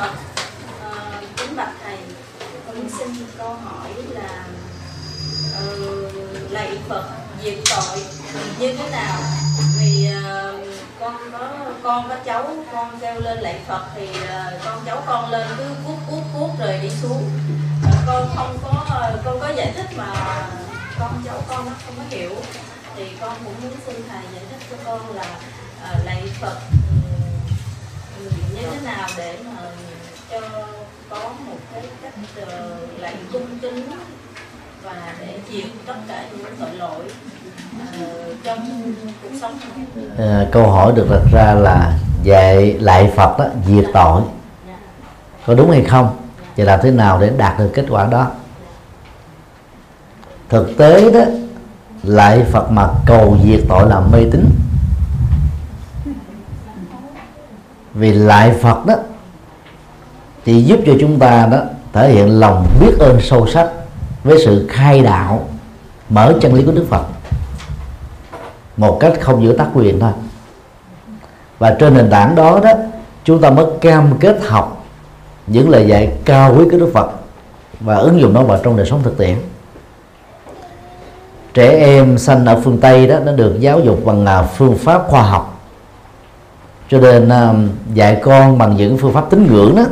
Phật à, kính bạch thầy con xin câu hỏi là uh, lạy Phật diệt tội như thế nào? Vì uh, con có con có cháu con kêu lên lạy Phật thì uh, con cháu con lên cứ cuốc cuốc cuốc rồi đi xuống. Uh, con không có uh, con có giải thích mà con cháu con nó không có hiểu. Thì con cũng muốn xin thầy giải thích cho con là uh, lạy Phật ừ, như thế nào để mà cho có một cái cách uh, lạy cung kính và để diệt tất cả những tội lỗi uh, trong cuộc sống? À, câu hỏi được đặt ra là dạy lại Phật đó diệt tội. Có đúng hay không? Và làm thế nào để đạt được kết quả đó? Thực tế đó lại Phật mà cầu diệt tội là mê tín vì lại Phật đó, thì giúp cho chúng ta đó thể hiện lòng biết ơn sâu sắc với sự khai đạo, mở chân lý của Đức Phật. Một cách không giữ tác quyền thôi. Và trên nền tảng đó đó, chúng ta mới cam kết học những lời dạy cao quý của Đức Phật và ứng dụng nó vào trong đời sống thực tiễn. Trẻ em sanh ở phương Tây đó, nó được giáo dục bằng à, phương pháp khoa học cho nên à, dạy con bằng những phương pháp tín ngưỡng đó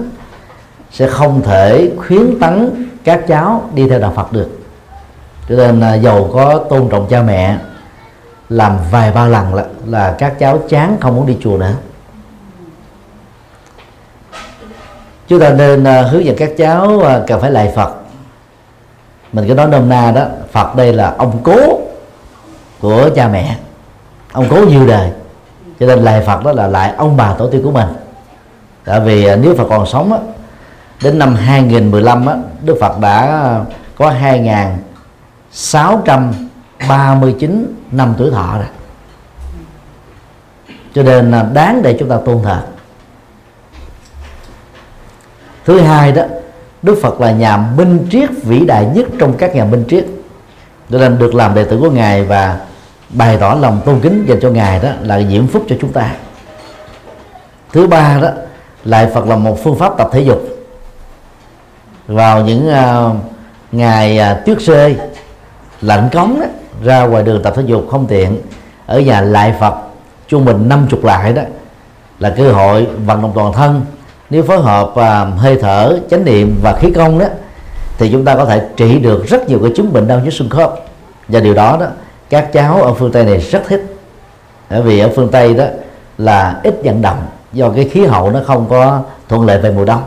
sẽ không thể khuyến tấn các cháu đi theo đạo Phật được. Cho nên à, giàu có tôn trọng cha mẹ làm vài ba lần là, là các cháu chán không muốn đi chùa nữa. Chúng ta nên uh, hướng dẫn các cháu uh, cần phải lại Phật. Mình cứ nói nôm na đó Phật đây là ông cố của cha mẹ ông cố nhiều đời cho nên lại Phật đó là lại ông bà tổ tiên của mình. Tại vì à, nếu Phật còn sống á, đến năm 2015 á, Đức Phật đã có 2.639 năm tuổi thọ rồi. Cho nên là đáng để chúng ta tôn thờ. Thứ hai đó Đức Phật là nhà minh triết vĩ đại nhất trong các nhà minh triết. Cho nên được làm đệ tử của ngài và bày tỏ lòng tôn kính dành cho ngài đó là diễm phúc cho chúng ta. Thứ ba đó lại Phật là một phương pháp tập thể dục. Vào những uh, ngày uh, tuyết rơi lạnh cống đó, ra ngoài đường tập thể dục không tiện ở nhà lại Phật trung bình 50 lại đó là cơ hội vận động toàn thân. Nếu phối hợp uh, hơi thở chánh niệm và khí công đó thì chúng ta có thể trị được rất nhiều cái chứng bệnh đau nhức xương khớp. Và điều đó đó các cháu ở phương tây này rất thích. Bởi vì ở phương tây đó là ít vận động do cái khí hậu nó không có thuận lợi về mùa đông.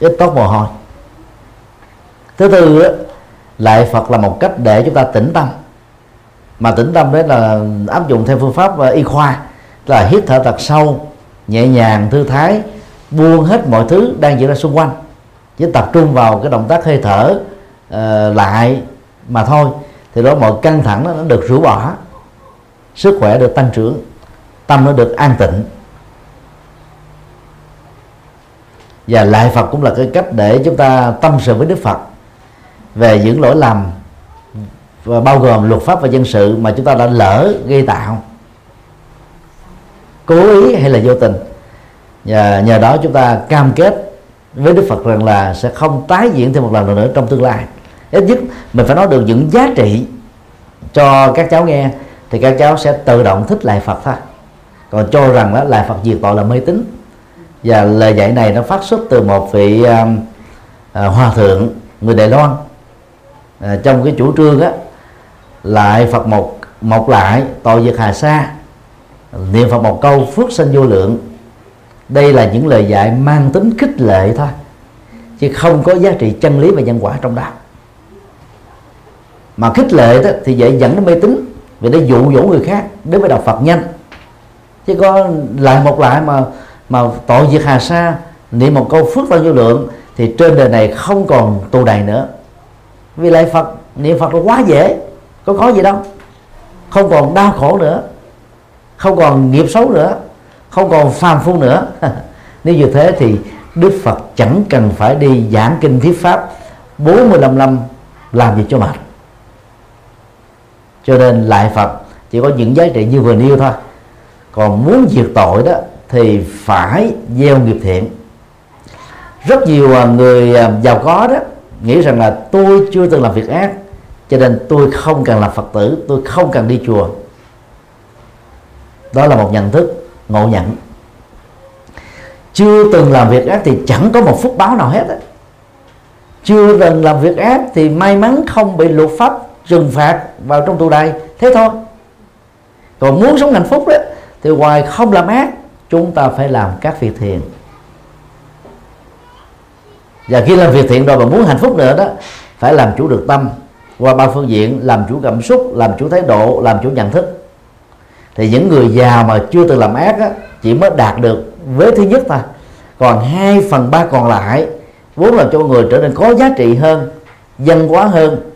Ít tốt mồ hôi. Thứ tư đó, lại Phật là một cách để chúng ta tĩnh tâm. Mà tĩnh tâm đấy là áp dụng theo phương pháp ờ, y khoa là hít thở thật sâu nhẹ nhàng thư thái buông hết mọi thứ đang diễn ra xung quanh. Chỉ tập trung vào cái động tác hơi thở uh, lại mà thôi thì đó mọi căng thẳng đó, nó được rũ bỏ. Sức khỏe được tăng trưởng. Tâm nó được an tịnh. Và lại Phật cũng là cái cách để chúng ta tâm sự với Đức Phật về những lỗi lầm và bao gồm luật pháp và dân sự mà chúng ta đã lỡ gây tạo. Cố ý hay là vô tình. Và nhờ đó chúng ta cam kết với Đức Phật rằng là sẽ không tái diễn thêm một lần nào nữa trong tương lai ít nhất mình phải nói được những giá trị cho các cháu nghe thì các cháu sẽ tự động thích lại Phật thôi. Còn cho rằng đó là Phật diệt tội là mê tín. Và lời dạy này nó phát xuất từ một vị uh, uh, hòa thượng người Đài Loan. Uh, trong cái chủ trương á lại Phật một một lại tội diệt hà sa. Niệm Phật một câu phước sanh vô lượng. Đây là những lời dạy mang tính khích lệ thôi chứ không có giá trị chân lý và nhân quả trong đó mà khích lệ đó thì dễ dẫn đến mê tín, vì nó dụ dỗ người khác đến với đạo Phật nhanh. Chứ có lại một lại mà mà tội diệt hà sa, niệm một câu phước bao nhiêu lượng, thì trên đời này không còn tù đầy nữa. Vì lại Phật, niệm Phật là quá dễ, có khó gì đâu. Không còn đau khổ nữa, không còn nghiệp xấu nữa, không còn phàm phu nữa. Nếu như thế thì Đức Phật chẳng cần phải đi giảng kinh thuyết pháp 45 năm làm gì cho mệt cho nên lại Phật, chỉ có những giá trị như vừa nêu thôi. Còn muốn diệt tội đó, thì phải gieo nghiệp thiện. Rất nhiều à, người à, giàu có đó, nghĩ rằng là tôi chưa từng làm việc ác, cho nên tôi không cần làm phật tử, tôi không cần đi chùa. Đó là một nhận thức ngộ nhận. Chưa từng làm việc ác thì chẳng có một phúc báo nào hết đó. chưa từng làm việc ác thì may mắn không bị luật pháp trừng phạt vào trong tù đầy. Thế thôi. Còn muốn sống hạnh phúc đó thì ngoài không làm ác chúng ta phải làm các việc thiện. Và khi làm việc thiện rồi mà muốn hạnh phúc nữa đó phải làm chủ được tâm qua ba phương diện làm chủ cảm xúc làm chủ thái độ làm chủ nhận thức. Thì những người giàu mà chưa từng làm ác á, chỉ mới đạt được với thứ nhất thôi. Còn hai phần ba còn lại vốn là cho người trở nên có giá trị hơn dân hóa hơn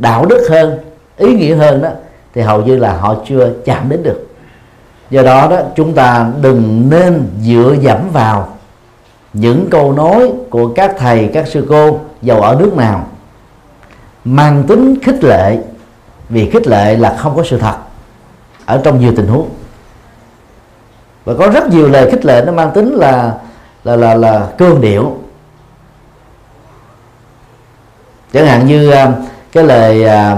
đạo đức hơn, ý nghĩa hơn đó, thì hầu như là họ chưa chạm đến được. Do đó đó, chúng ta đừng nên dựa dẫm vào những câu nói của các thầy, các sư cô giàu ở nước nào. Mang tính khích lệ, vì khích lệ là không có sự thật, ở trong nhiều tình huống. Và có rất nhiều lời khích lệ nó mang tính là là là là cương điệu. Chẳng hạn như à, cái lời à,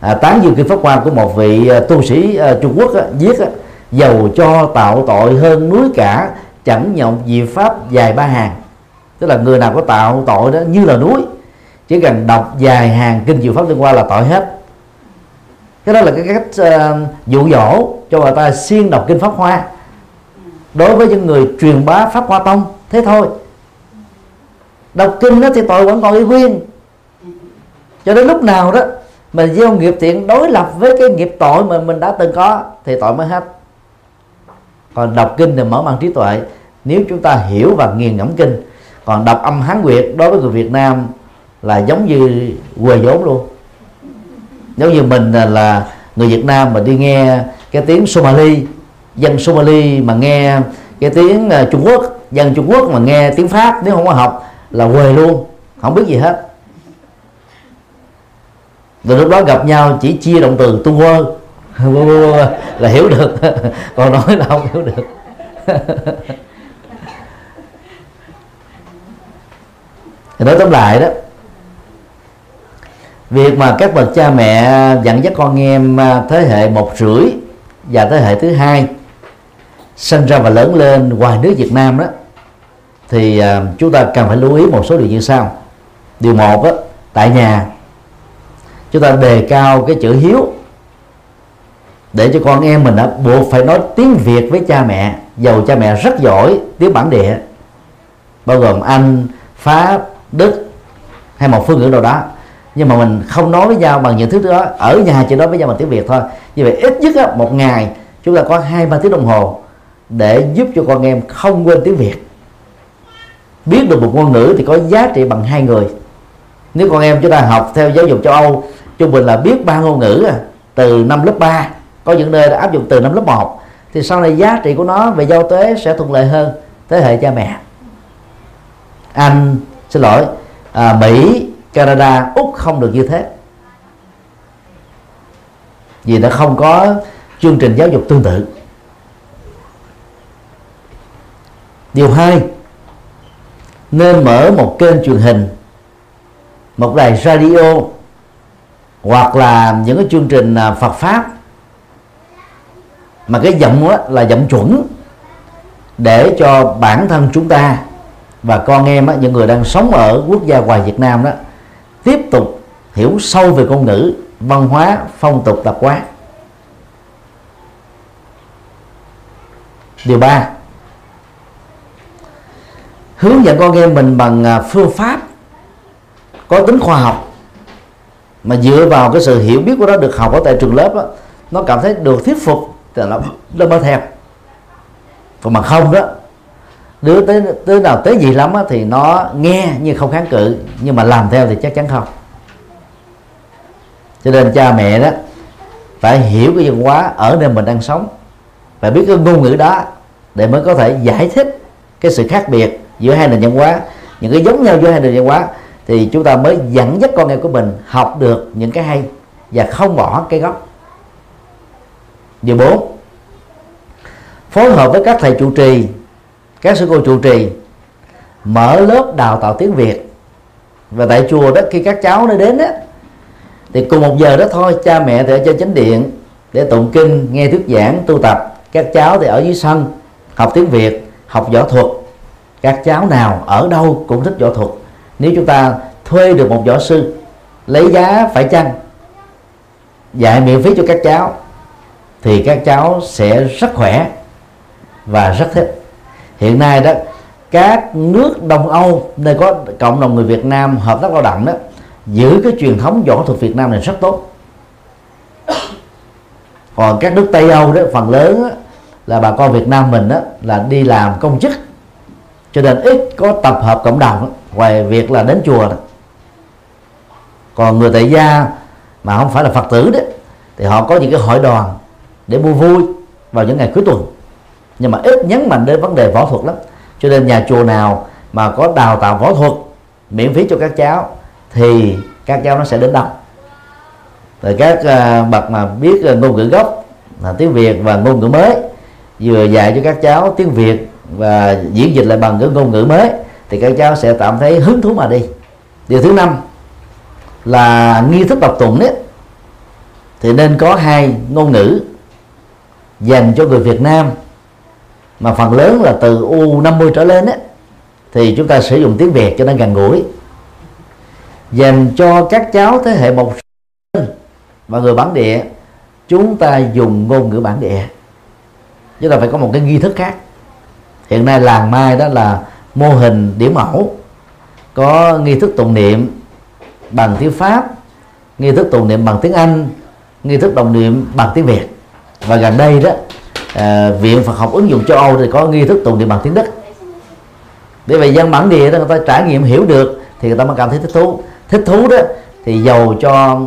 à, tán dương kinh pháp hoa của một vị à, tu sĩ à, Trung Quốc á, viết á, giàu cho tạo tội hơn núi cả chẳng nhộng diệu pháp dài ba hàng. Tức là người nào có tạo tội đó như là núi chỉ cần đọc dài hàng kinh diệu pháp liên qua là tội hết. Cái đó là cái cách uh, dụ dỗ cho người ta siêng đọc kinh pháp hoa. Đối với những người truyền bá pháp hoa tông thế thôi. Đọc kinh đó thì tội vẫn còn y nguyên cho đến lúc nào đó mình gieo nghiệp thiện đối lập với cái nghiệp tội mà mình đã từng có thì tội mới hết. Còn đọc kinh thì mở mang trí tuệ. Nếu chúng ta hiểu và nghiền ngẫm kinh còn đọc âm hán việt đối với người việt nam là giống như quê vốn luôn. Giống như mình là, người việt nam mà đi nghe cái tiếng somali dân somali mà nghe cái tiếng à, trung quốc dân trung quốc mà nghe tiếng pháp nếu không có học là quê luôn không biết gì hết rồi lúc đó gặp nhau chỉ chia động từ tu quơ là hiểu được. Còn nói là không hiểu được. Thì nói tóm lại đó việc mà các bậc cha mẹ dẫn dắt con em à, thế hệ một rưỡi và thế hệ thứ hai sinh ra và lớn lên ngoài nước Việt Nam đó thì à, chúng ta cần phải lưu ý một số điều như sau. Điều một đó, tại nhà chúng ta đề cao cái chữ hiếu để cho con em mình đã buộc phải nói tiếng Việt với cha mẹ. Dầu cha mẹ rất giỏi tiếng bản địa bao gồm Anh Pháp Đức hay một phương ngữ nào đó. Nhưng mà mình không nói với nhau bằng những thứ đó ở nhà chỉ nói với nhau bằng tiếng Việt thôi. Như vậy ít nhất á, một ngày chúng ta có hai ba tiếng đồng hồ để giúp cho con em không quên tiếng Việt. Biết được một ngôn ngữ thì có giá trị bằng hai người. Nếu con em chúng ta học theo giáo dục châu Âu trung bình là biết ba ngôn ngữ à, từ năm lớp 3 có những nơi đã áp dụng từ năm lớp 1 thì sau này giá trị của nó về giao tế sẽ thuận lợi hơn thế hệ cha mẹ. Anh xin lỗi à, mỹ canada úc không được như thế. Vì đã không có chương trình giáo dục tương tự. Điều hai nên mở một kênh truyền hình một đài radio hoặc là những cái chương trình à, Phật pháp. Mà cái giọng đó là giọng chuẩn để cho bản thân chúng ta và con em á, những người đang sống ở quốc gia ngoài Việt Nam đó tiếp tục hiểu sâu về ngôn ngữ văn hóa phong tục tập quán. Điều ba hướng dẫn con em mình bằng à, phương pháp có tính khoa học mà dựa vào cái sự hiểu biết của nó được học ở tại trường lớp đó, nó cảm thấy được thuyết phục thì nó nó mới theo. Còn mà không đó đứa tới tới nào tới gì lắm á, thì nó nghe nhưng không kháng cự nhưng mà làm theo thì chắc chắn không. Cho nên cha mẹ đó phải hiểu cái văn hóa ở nơi mình đang sống phải biết cái ngôn ngữ đó để mới có thể giải thích cái sự khác biệt giữa hai nền văn hóa những cái giống nhau giữa hai nền văn hóa thì chúng ta mới dẫn dắt con em của mình học được những cái hay và không bỏ cái gốc. Điều bốn, phối hợp với các thầy trụ trì, các sư cô trụ trì, mở lớp đào tạo tiếng việt. Và tại chùa đó, khi các cháu nó đến đó thì cùng một giờ đó thôi, cha mẹ thì ở trên chánh điện để tụng kinh, nghe thuyết giảng, tu tập. Các cháu thì ở dưới sân, học tiếng việt, học võ thuật. Các cháu nào ở đâu cũng thích võ thuật nếu chúng ta thuê được một võ sư lấy giá phải chăng? Dạy miễn phí cho các cháu thì các cháu sẽ rất khỏe và rất thích. Hiện nay đó các nước đông âu nơi có cộng đồng người việt nam hợp tác lao động đó giữ cái truyền thống võ thuật việt nam này rất tốt. Còn các nước tây âu đó phần lớn đó, là bà con việt nam mình đó là đi làm công chức cho nên ít có tập hợp cộng đồng đó, ngoài việc là đến chùa đó. còn người tại gia mà không phải là phật tử đấy thì họ có những cái hội đoàn để mua vui vào những ngày cuối tuần. Nhưng mà ít nhấn mạnh đến vấn đề võ thuật lắm. Cho nên nhà chùa nào mà có đào tạo võ thuật miễn phí cho các cháu thì các cháu nó sẽ đến đông rồi các uh, bậc mà biết uh, ngôn ngữ gốc là tiếng việt và ngôn ngữ mới vừa dạy cho các cháu tiếng việt và diễn dịch lại bằng cái ngôn ngữ mới thì các cháu sẽ cảm thấy hứng thú mà đi. Điều thứ năm là nghi thức đọc tụng ấy, thì nên có hai ngôn ngữ dành cho người Việt Nam. Mà phần lớn là từ U50 trở lên ấy, thì chúng ta sử dụng tiếng Việt cho nên gần gũi. Dành cho các cháu thế hệ một và người bản địa chúng ta dùng ngôn ngữ bản địa. Chúng ta phải có một cái nghi thức khác. Hiện nay làng mai đó là mô hình điểm mẫu có nghi thức tụng niệm bằng tiếng pháp nghi thức tụng niệm bằng tiếng anh nghi thức đồng niệm bằng tiếng việt. Và gần đây đó à, viện Phật học ứng dụng châu Âu thì có nghi thức tụng niệm bằng tiếng Đức. Để về dân bản địa đó người ta trải nghiệm hiểu được thì người ta mới cảm thấy thích thú. Thích thú đó thì giàu cho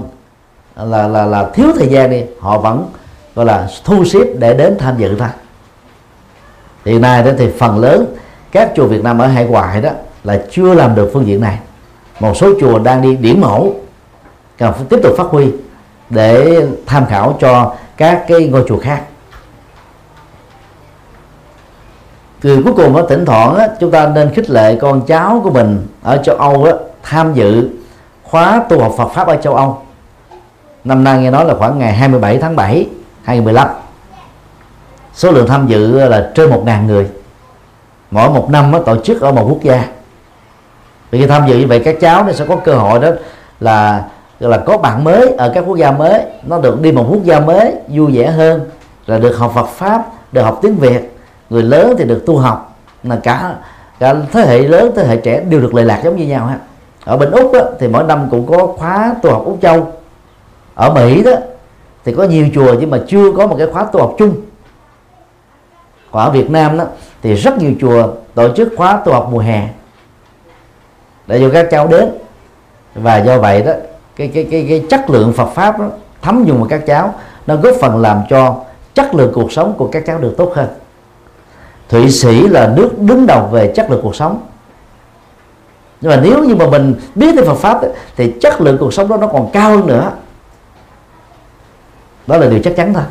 là là là thiếu thời gian đi họ vẫn gọi là thu xếp để đến tham dự thôi. Hiện nay đó thì phần lớn các chùa Việt Nam ở hải ngoại đó là chưa làm được phương diện này. Một số chùa đang đi điểm mẫu cần tiếp tục phát huy để tham khảo cho các cái ngôi chùa khác. Thì cuối cùng ở thỉnh thoảng đó, chúng ta nên khích lệ con cháu của mình ở châu Âu đó, tham dự khóa tu học Phật pháp ở châu Âu. Năm nay nghe nói là khoảng ngày 27 tháng 7 2015 số lượng tham dự là trên 1.000 người mỗi một năm tổ chức ở một quốc gia. Vì khi tham dự như vậy các cháu nó sẽ có cơ hội đó là là có bạn mới ở các quốc gia mới. Nó được đi một quốc gia mới vui vẻ hơn là được học Phật pháp được học tiếng Việt. Người lớn thì được tu học. Là cả cả thế hệ lớn thế hệ trẻ đều được lệ lạc giống như nhau ha. Ở bên úc đó, thì mỗi năm cũng có khóa tu học úc châu. Ở mỹ đó thì có nhiều chùa nhưng mà chưa có một cái khóa tu học chung. Còn ở việt nam đó thì rất nhiều chùa tổ chức khóa tu học mùa hè. Để cho các cháu đến. Và do vậy đó cái cái cái cái chất lượng Phật pháp đó, thấm dùng vào các cháu nó góp phần làm cho chất lượng cuộc sống của các cháu được tốt hơn. Thụy Sĩ là nước đứng đầu về chất lượng cuộc sống. Nhưng mà nếu như mà mình biết đến Phật pháp ấy, thì chất lượng cuộc sống đó nó còn cao hơn nữa. Đó là điều chắc chắn thôi.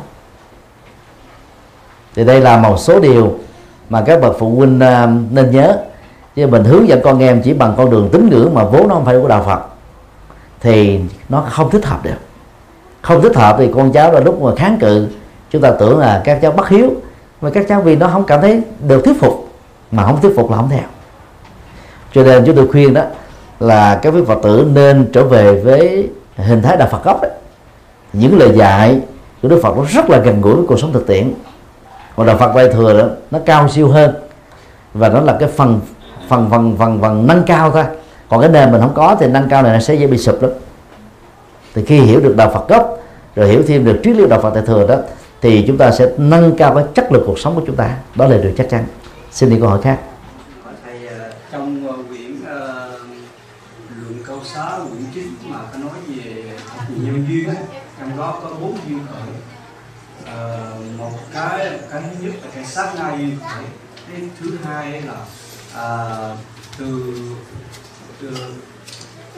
Thì đây là một số điều mà các bậc phụ huynh à, nên nhớ, chứ mình hướng dẫn con em chỉ bằng con đường tín ngưỡng mà vốn nó không phải của đạo Phật, thì nó không thích hợp được. Không thích hợp thì con cháu là lúc mà kháng cự, chúng ta tưởng là các cháu bất hiếu, mà các cháu vì nó không cảm thấy được thuyết phục, mà không thuyết phục là không theo. Cho nên chúng tôi khuyên đó là các vị phật tử nên trở về với hình thái đạo phật gốc đấy những lời dạy của đức phật nó rất là gần gũi với cuộc sống thực tiễn còn đạo phật đại thừa đó nó cao siêu hơn. Và nó là cái phần phần phần phần phần nâng cao thôi. Còn cái nền mình không có thì nâng cao này nó sẽ dễ bị sụp lắm. Thì khi hiểu được đạo Phật gốc rồi hiểu thêm được triết lý đạo Phật đại thừa đó thì chúng ta sẽ nâng cao cái chất lượng cuộc sống của chúng ta. Đó là điều chắc chắn. Xin đi câu hỏi khác. Thầy ờ, trong ờ, quyển uh, luận câu xá quyển chín mà có nói về nhân duyên trong đó có bốn duyên khởi. Uh, một cái cái cái sát na duyên khởi cái thứ hai là à, từ, từ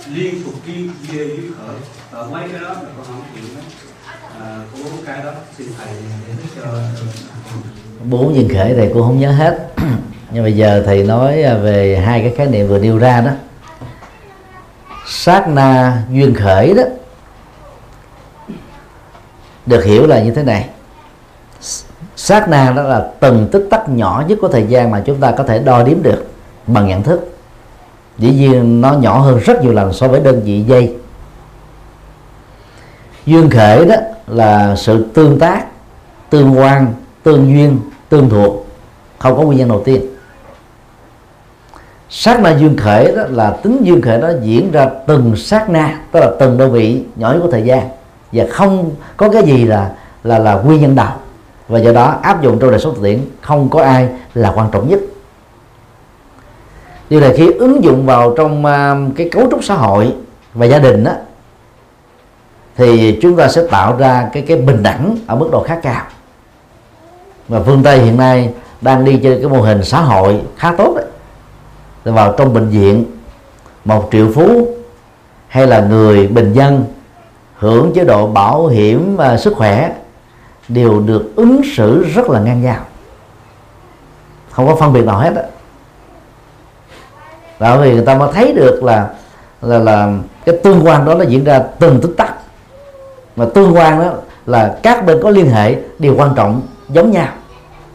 liên tục kiên duyên duyên khởi. Và mấy cái đó là con không hiểu đó. À, có cái đó xin thầy để cho bốn duyên khởi thầy cũng không nhớ hết. Nhưng bây giờ thầy nói à, về hai cái khái niệm vừa nêu ra đó. Sát na duyên khởi đó. Được hiểu là như thế này sát na đó là từng tích tắc nhỏ nhất của thời gian mà chúng ta có thể đo đếm được bằng nhận thức. Dĩ nhiên, nó nhỏ hơn rất nhiều lần so với đơn vị giây duyên khởi đó là sự tương tác, tương quan, tương duyên, tương thuộc. Không có nguyên nhân đầu tiên. Sát na duyên khởi đó là tính duyên khởi đó diễn ra từng sát na, tức là từng đơn vị nhỏ nhất của thời gian. Và không có cái gì là là là nguyên nhân đầu và do đó, áp dụng trong đời sống thực tiễn, không có ai là quan trọng nhất. Như là khi ứng dụng vào trong à, cái cấu trúc xã hội và gia đình đó thì chúng ta sẽ tạo ra cái cái bình đẳng ở mức độ khá cao. Và phương tây hiện nay đang đi trên cái mô hình xã hội khá tốt đấy thì vào trong bệnh viện, một triệu phú hay là người bình dân hưởng chế độ bảo hiểm và sức khỏe đều được ứng xử rất là ngang nhau. Không có phân biệt nào hết á. Bởi vì người ta mới thấy được là là là cái tương quan đó nó diễn ra từng tích tắc. Mà tương quan đó là các bên có liên hệ đều quan trọng giống nhau.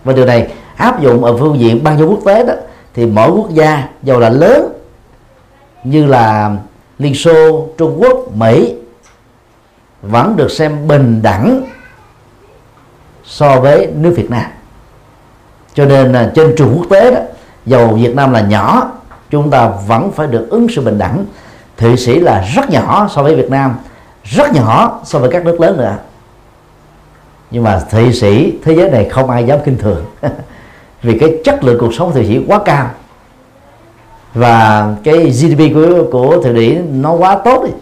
Và điều này áp dụng ở phương diện ban giao quốc tế đó thì mỗi quốc gia giàu là lớn như là Liên Xô, Trung Quốc, Mỹ vẫn được xem bình đẳng so với nước Việt Nam. Cho nên là trên trường quốc tế đó dầu Việt Nam là nhỏ chúng ta vẫn phải được ứng xử bình đẳng. Thụy Sĩ là rất nhỏ so với Việt Nam rất nhỏ so với các nước lớn nữa. Nhưng mà Thụy Sĩ thế giới này không ai dám kinh thường. Vì cái chất lượng cuộc sống Thụy Sĩ quá cao. Và cái GDP của của Thụy Sĩ nó quá tốt đi.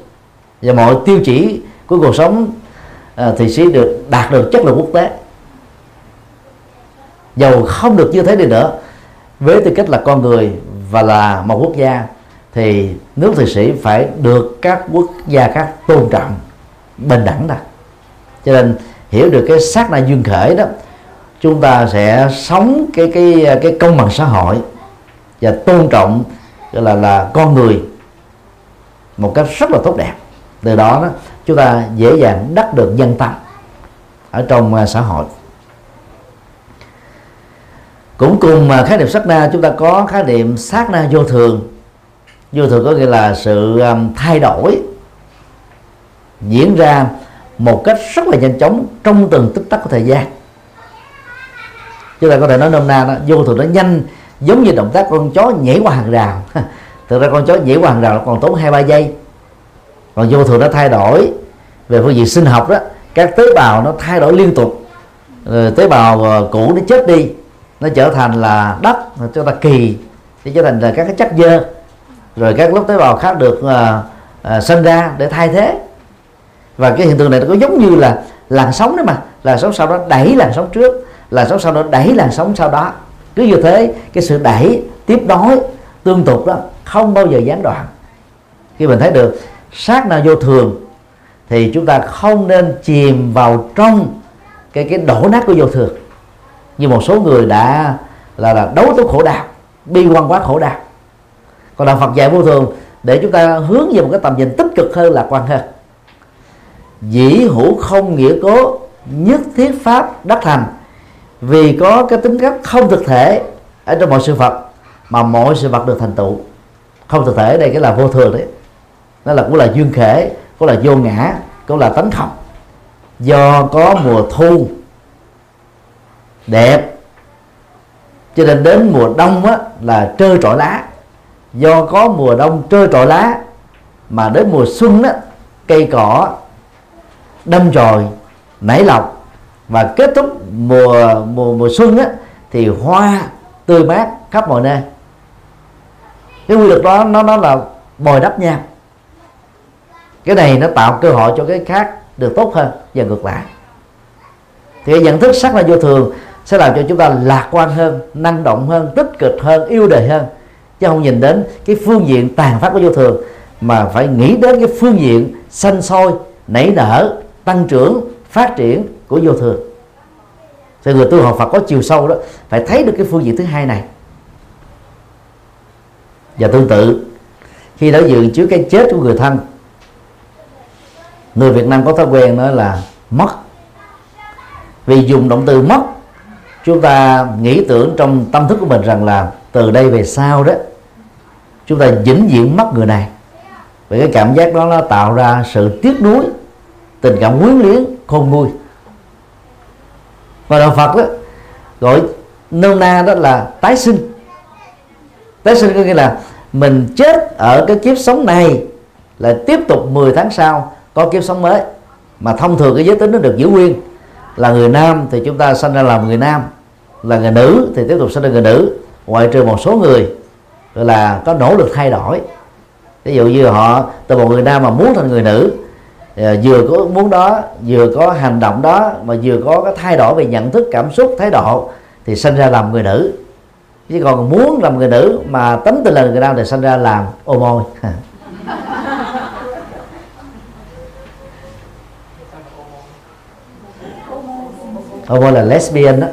Và mọi tiêu chí của cuộc sống uh, Thụy Sĩ được đạt được chất lượng quốc tế dầu không được như thế đi nữa. Với tư cách là con người và là một quốc gia, thì nước Thụy Sĩ phải được các quốc gia khác tôn trọng, bình đẳng đó. Cho nên hiểu được cái sát na duyên khởi đó, chúng ta sẽ sống cái cái cái công bằng xã hội và tôn trọng, gọi là là con người một cách rất là tốt đẹp. Từ đó đó, chúng ta dễ dàng đắc được dân tâm ở trong à, xã hội cũng cùng mà khái niệm sát na chúng ta có khái niệm sát na vô thường. Vô thường có nghĩa là sự um, thay đổi diễn ra một cách rất là nhanh chóng trong từng tích tắc của thời gian. Chúng ta có thể nói nôm na đó vô thường nó nhanh giống như động tác con chó nhảy qua hàng rào. Thực ra con chó nhảy qua hàng rào còn tốn hai ba giây. Còn vô thường nó thay đổi về phương diện sinh học đó các tế bào nó thay đổi liên tục. Ờ, tế bào ờ, cũ nó chết đi nó trở thành là đất cho ta kỳ để trở thành là các cái chất dơ. Rồi các lớp tế bào khác được uh, uh, sinh ra để thay thế. Và cái hiện tượng này nó có giống như là làn sóng đấy mà. Làn sóng sau đó đẩy làn sóng trước. Làn sóng sau đó đẩy làn sóng sau đó. Cứ như thế cái sự đẩy tiếp nối tương tục đó không bao giờ gián đoạn. Khi mình thấy được sát nào vô thường thì chúng ta không nên chìm vào trong cái cái đổ nát của vô thường như một số người đã là là đấu tố khổ đau, bi quan quá khổ đau. Còn đạo Phật dạy vô thường, để chúng ta hướng về một cái tầm nhìn tích cực hơn là quan hơn. Dĩ hữu không nghĩa cố, nhất thiết pháp đắc thành. Vì có cái tính cách không thực thể ở trong mọi sự vật, mà mọi sự vật được thành tựu. Không thực thể đây cái là vô thường đấy. Nó là, cũng là duyên khể, cũng là vô ngã, cũng là tánh không. Do có mùa thu đẹp. Cho nên đến mùa đông á, là trơ trọi lá. Do có mùa đông trơ trọi lá mà đến mùa xuân á, cây cỏ đâm chồi nảy lọc. Và kết thúc mùa mùa mùa xuân á, thì hoa tươi mát khắp mọi nơi. Cái quy luật đó nó nó là bồi đắp nhau. Cái này nó tạo cơ hội cho cái khác được tốt hơn và ngược lại. Thì cái nhận thức sắc là vô thường sẽ làm cho chúng ta lạc quan hơn, năng động hơn, tích cực hơn, yêu đời hơn. Chứ không nhìn đến cái phương diện tàn phát của vô thường, mà phải nghĩ đến cái phương diện xanh sôi, nảy nở, tăng trưởng, phát triển của vô thường. Thì người tu học Phật có chiều sâu đó, phải thấy được cái phương diện thứ hai này. Và tương tự, khi đối diện trước cái chết của người thân, người Việt Nam có thói quen đó là mất. Vì dùng động từ mất chúng ta nghĩ tưởng trong tâm thức của mình rằng là từ đây về sau đó, chúng ta vĩnh viễn mất người này. Vì cái cảm giác đó nó tạo ra sự tiếc nuối, tình cảm quyến luyến, khôn nguôi. Và đạo Phật đó gọi nôm na đó là tái sinh. Tái sinh có nghĩa là mình chết ở cái kiếp sống này là tiếp tục 10 tháng sau có kiếp sống mới. Mà thông thường cái giới tính nó được giữ nguyên. Là người nam thì chúng ta sinh ra làm người nam là người nữ thì tiếp tục sinh ra người nữ. Ngoại trừ một số người, gọi là có nỗ lực thay đổi. Ví dụ như họ, từ một người nam mà muốn thành người nữ à, vừa có muốn đó, vừa có hành động đó, mà vừa có cái thay đổi về nhận thức, cảm xúc, thái độ, thì sinh ra làm người nữ. Chứ còn muốn làm người nữ mà tấm tình là người nam thì sinh ra làm ô môi. Ô môi là lesbian đó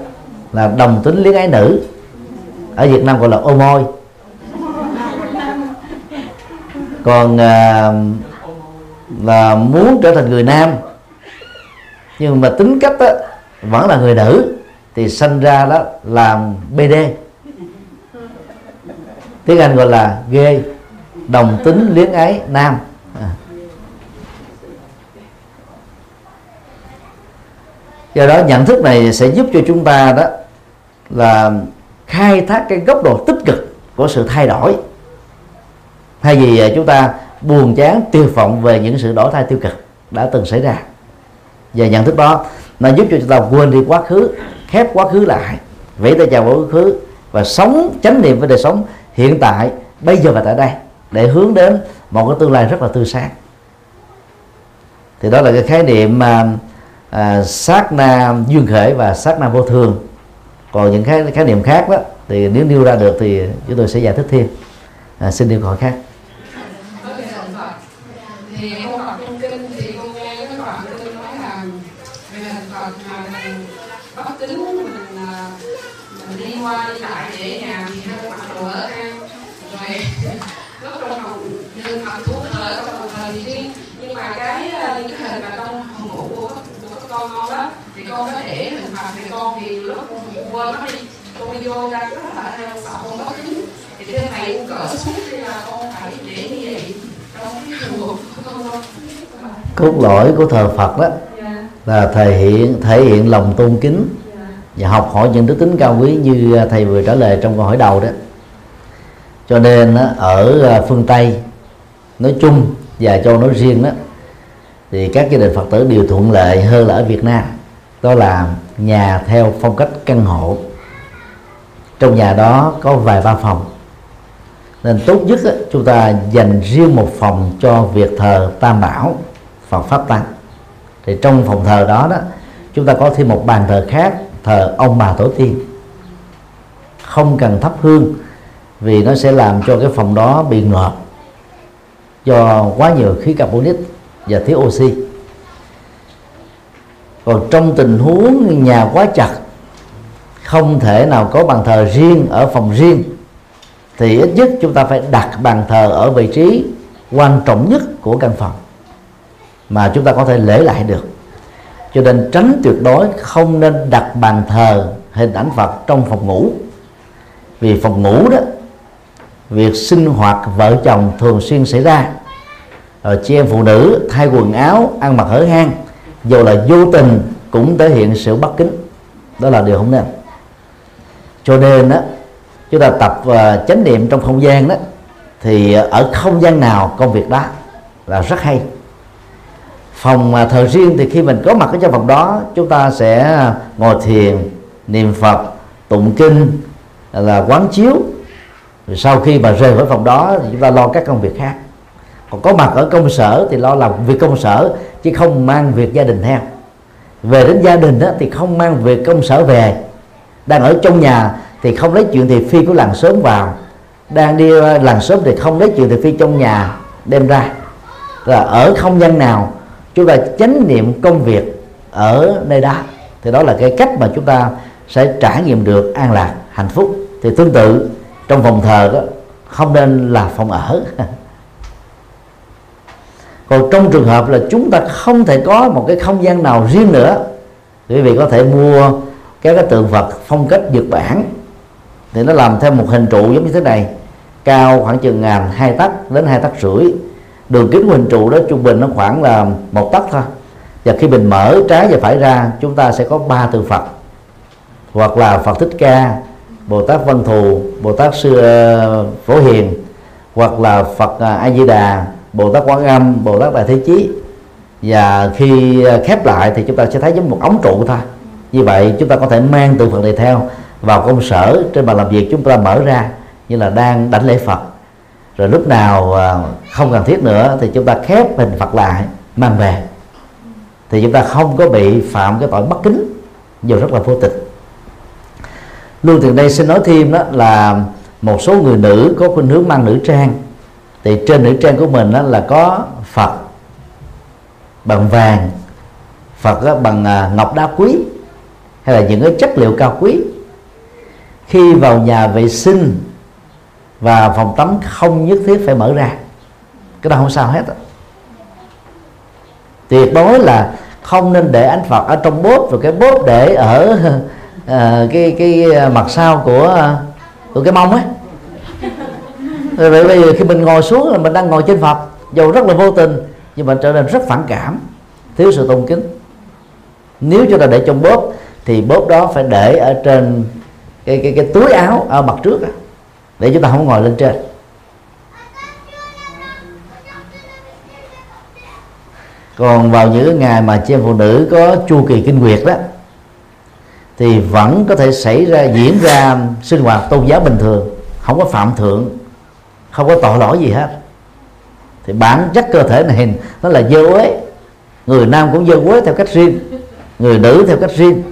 là đồng tính luyến ái nữ. Ở Việt Nam gọi là ô môi. Còn à, là muốn trở thành người nam nhưng mà tính cách đó, vẫn là người nữ thì sinh ra đó làm BD tiếng Anh gọi là gay đồng tính luyến ái nam. À. do đó nhận thức này sẽ giúp cho chúng ta đó là khai thác cái góc độ tích cực của sự thay đổi. Thay vì à, chúng ta buồn chán tiêu vọng về những sự đổi thay tiêu cực đã từng xảy ra. Và nhận thức đó nó giúp cho chúng ta quên đi quá khứ khép quá khứ lại vẫy tay chào quá khứ và sống chánh niệm với đời sống hiện tại bây giờ và tại đây để hướng đến một cái tương lai rất là tươi sáng. Thì đó là cái khái niệm mà à, sát na duyên khởi và sát na vô thường còn những cái khái niệm khác đó thì nếu nêu ra được thì chúng tôi sẽ giải thích thêm. À, xin điều hỏi khác. À, qua đi lại thì đồ ở ăn rồi lúc trong phòng mặc thuốc thờ trong phòng thờ thì nhưng mà cái à, cái hình mà trong phòng ngủ của, của các con đó thì con có để hình Phật thì con thì lúc quên nó đi. Con đi vô ra cái đó là Phật con bất kính thì cái này con cỡ xuống thì là con phải để như vậy. Trong cái chùa của con thôi cốt lõi của thờ Phật đó là thể hiện thể hiện lòng tôn kính. Và học hỏi những đức tính cao quý như thầy vừa trả lời trong câu hỏi đầu đó. Cho nên ở à, phương Tây nói chung và châu nói riêng đó thì các gia đình Phật tử đều thuận lợi hơn là ở Việt Nam đó là nhà theo phong cách căn hộ. Trong nhà đó có vài ba phòng. Nên tốt nhất á, chúng ta dành riêng một phòng cho việc thờ tam bảo Phật pháp tăng. Thì trong phòng thờ đó đó chúng ta có thêm một bàn thờ khác thờ ông bà tổ tiên. Không cần thắp hương vì nó sẽ làm cho cái phòng đó bị ngợp do quá nhiều khí carbonic và thiếu oxy còn trong tình huống nhà quá chặt, không thể nào có bàn thờ riêng ở phòng riêng, thì ít nhất chúng ta phải đặt bàn thờ ở vị trí quan trọng nhất của căn phòng mà chúng ta có thể lễ lại được. Cho nên tránh tuyệt đối không nên đặt bàn thờ hình ảnh Phật trong phòng ngủ. Vì phòng ngủ đó, việc sinh hoạt vợ chồng thường xuyên xảy ra. Rồi chị em phụ nữ thay quần áo, ăn mặc hở hang dù là vô tình cũng thể hiện sự bất kính. Đó là điều không nên. Cho nên đó chúng ta tập uh, chánh niệm trong không gian đó thì ở không gian nào công việc đó là rất hay. Phòng uh, thờ riêng thì khi mình có mặt ở trong phòng đó chúng ta sẽ ngồi thiền niệm phật tụng kinh là quán chiếu. Rồi sau khi mà rời khỏi phòng đó thì chúng ta lo các công việc khác còn có mặt ở công sở thì lo làm việc công sở chứ không mang việc gia đình theo. Về đến gia đình đó, thì không mang việc công sở về. Đang ở trong nhà thì không lấy chuyện thị phi của làng sớm vào. Đang đi làng sớm thì không lấy chuyện thị phi trong nhà đem ra. Là ở không gian nào chúng ta chánh niệm công việc ở nơi đó. Thì đó là cái cách mà chúng ta sẽ trải nghiệm được an lạc hạnh phúc. Thì tương tự trong phòng thờ đó không nên là phòng ở. còn trong trường hợp là chúng ta không thể có một cái không gian nào riêng nữa, quý vị có thể mua các cái tượng Phật phong cách Nhật Bản. Thì nó làm theo một hình trụ giống như thế này, cao khoảng chừng ngàn hai tấc đến hai tấc rưỡi. Đường kính của hình trụ đó trung bình nó khoảng là một tấc thôi. Và khi mình mở trái và phải ra, chúng ta sẽ có ba tượng Phật. Hoặc là Phật Thích Ca, Bồ Tát Văn Thù, Bồ Tát Sư ờ, Phổ Hiền. Hoặc là Phật à, A Di Đà. Bồ Tát Quán Âm, Bồ Tát Đại Thế Chí. Và khi ờ, khép lại thì chúng ta sẽ thấy giống một ống trụ thôi. Như vậy chúng ta có thể mang tượng Phật này theo vào công sở trên bàn làm việc chúng ta mở ra, như là đang đảnh lễ Phật. Rồi lúc nào ờ, không cần thiết nữa thì chúng ta khép hình Phật lại, mang về. Thì chúng ta không có bị phạm cái tội bất kính, dù rất là vô tình. Luôn từ đây xin nói thêm đó là một số người nữ có khuynh hướng mang nữ trang thì trên nữ trang của mình đó là có Phật bằng vàng Phật đó bằng à, ngọc đá quý hay là những cái chất liệu cao quý. Khi vào nhà vệ sinh và phòng tắm không nhất thiết phải mở ra cái đó không sao hết tuyệt đối là không nên để ánh Phật ở trong bốt rồi cái bốt để ở uh, cái cái à, mặt sau của của cái mông ấy rồi bây giờ khi mình ngồi xuống là mình đang ngồi trên Phật dù rất là vô tình nhưng mà trở nên rất phản cảm thiếu sự tôn kính. Nếu chúng ta để trong bóp thì bóp đó phải để ở trên cái cái cái túi áo ở mặt trước đó, để chúng ta không ngồi lên trên. Còn vào những ngày mà chị em phụ nữ có chu kỳ kinh nguyệt đó thì vẫn có thể xảy ra diễn ra sinh hoạt tôn giáo bình thường không có phạm thượng không có tội lỗi gì hết. Thì bản chất cơ thể này nó là dơ uế. Người nam cũng dơ uế theo cách riêng, người nữ theo cách riêng.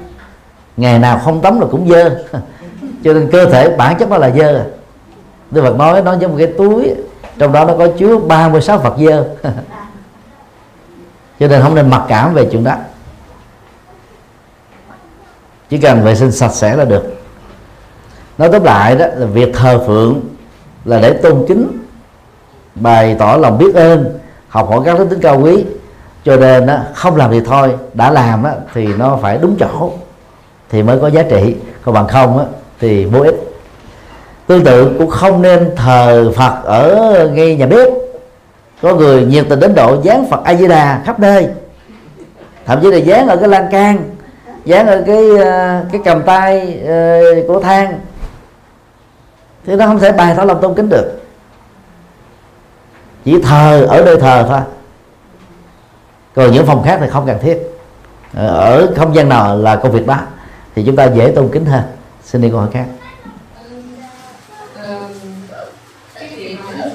Ngày nào không tắm là cũng dơ. Cho nên cơ thể bản chất nó là dơ. Đức Phật nói, nó giống một cái túi, trong đó nó có chứa 36 Phật dơ. Cho nên không nên mặc cảm về chuyện đó. Chỉ cần vệ sinh sạch sẽ là được. Nói tóm lại đó, là việc thờ phượng là để tôn kính bày tỏ lòng biết ơn học hỏi các đức tính cao quý. Cho nên đó, không làm thì thôi đã làm đó, thì nó phải đúng chỗ thì mới có giá trị. Còn bằng không đó, thì vô ích. Tương tự cũng không nên thờ phật ở ngay nhà bếp. Có người nhiệt tình đến độ dán phật a di đà khắp nơi. Thậm chí là dán ở cái lan can dán ở cái ờ, cái cầm tay ờ, của thang thì nó không thể bày tỏ lòng tôn kính được. Chỉ thờ, ở nơi thờ thôi. Còn những phòng khác thì không cần thiết. Ờ, ở không gian nào là công việc đó. Thì chúng ta dễ tôn kính hơn. Xin đi câu hỏi khác.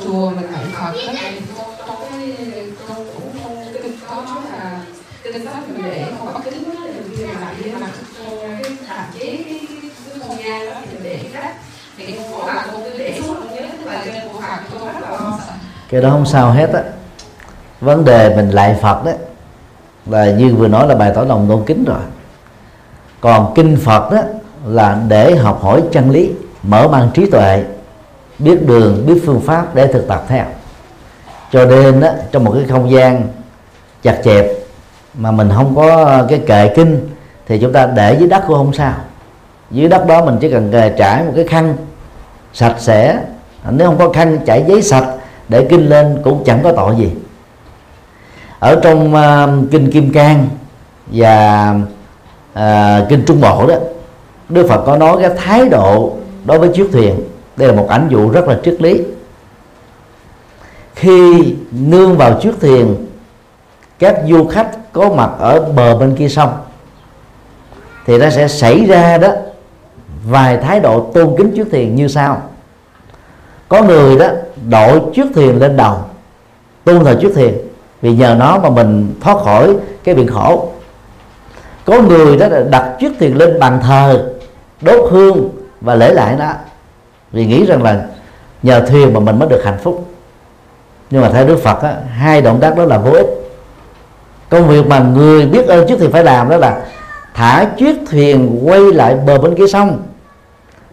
Chùa mình niệm Phật thì con con cái con cũng không kinh có nói là kinh pháp mình để không bất kính đó thì khi mà lại đi mà cái hạn chế cái cái không gian đó thì mình để cái thì mỗi lần con cứ để xuống con nhớ cái bài trên của Phật con rất là lo sợ cái đó không sao hết á. Vấn đề mình lại Phật đó là như vừa nói là bài tỏ lòng tôn kính rồi. Còn kinh Phật đó là để học hỏi chân lý mở mang trí tuệ biết đường biết phương pháp để thực tập theo. Cho nên đó, trong một cái không gian chặt chẹp mà mình không có cái kệ kinh thì chúng ta để dưới đất cũng không sao. Dưới đất đó mình chỉ cần ờ, trải một cái khăn sạch sẽ À, nếu không có khăn chảy giấy sạch để kinh lên cũng chẳng có tội gì. Ở trong uh, kinh kim cang và uh, kinh trung bộ đó đức phật có nói cái thái độ đối với chiếc thuyền. Đây là một ảnh dụ rất là triết lý. Khi nương vào chiếc thuyền các du khách có mặt ở bờ bên kia sông thì nó sẽ xảy ra đó vài thái độ tôn kính chiếc thuyền như sau có người đó đội chiếc thuyền lên đầu tôn thờ chiếc thuyền vì nhờ nó mà mình thoát khỏi cái biển khổ. Có người đó đặt chiếc thuyền lên bàn thờ đốt hương và lễ lại nó vì nghĩ rằng là nhờ thuyền mà mình mới được hạnh phúc. Nhưng mà theo Đức Phật á, hai động tác đó là vô ích. Công việc mà người biết ơn trước thì phải làm đó là thả chiếc thuyền quay lại bờ bên kia sông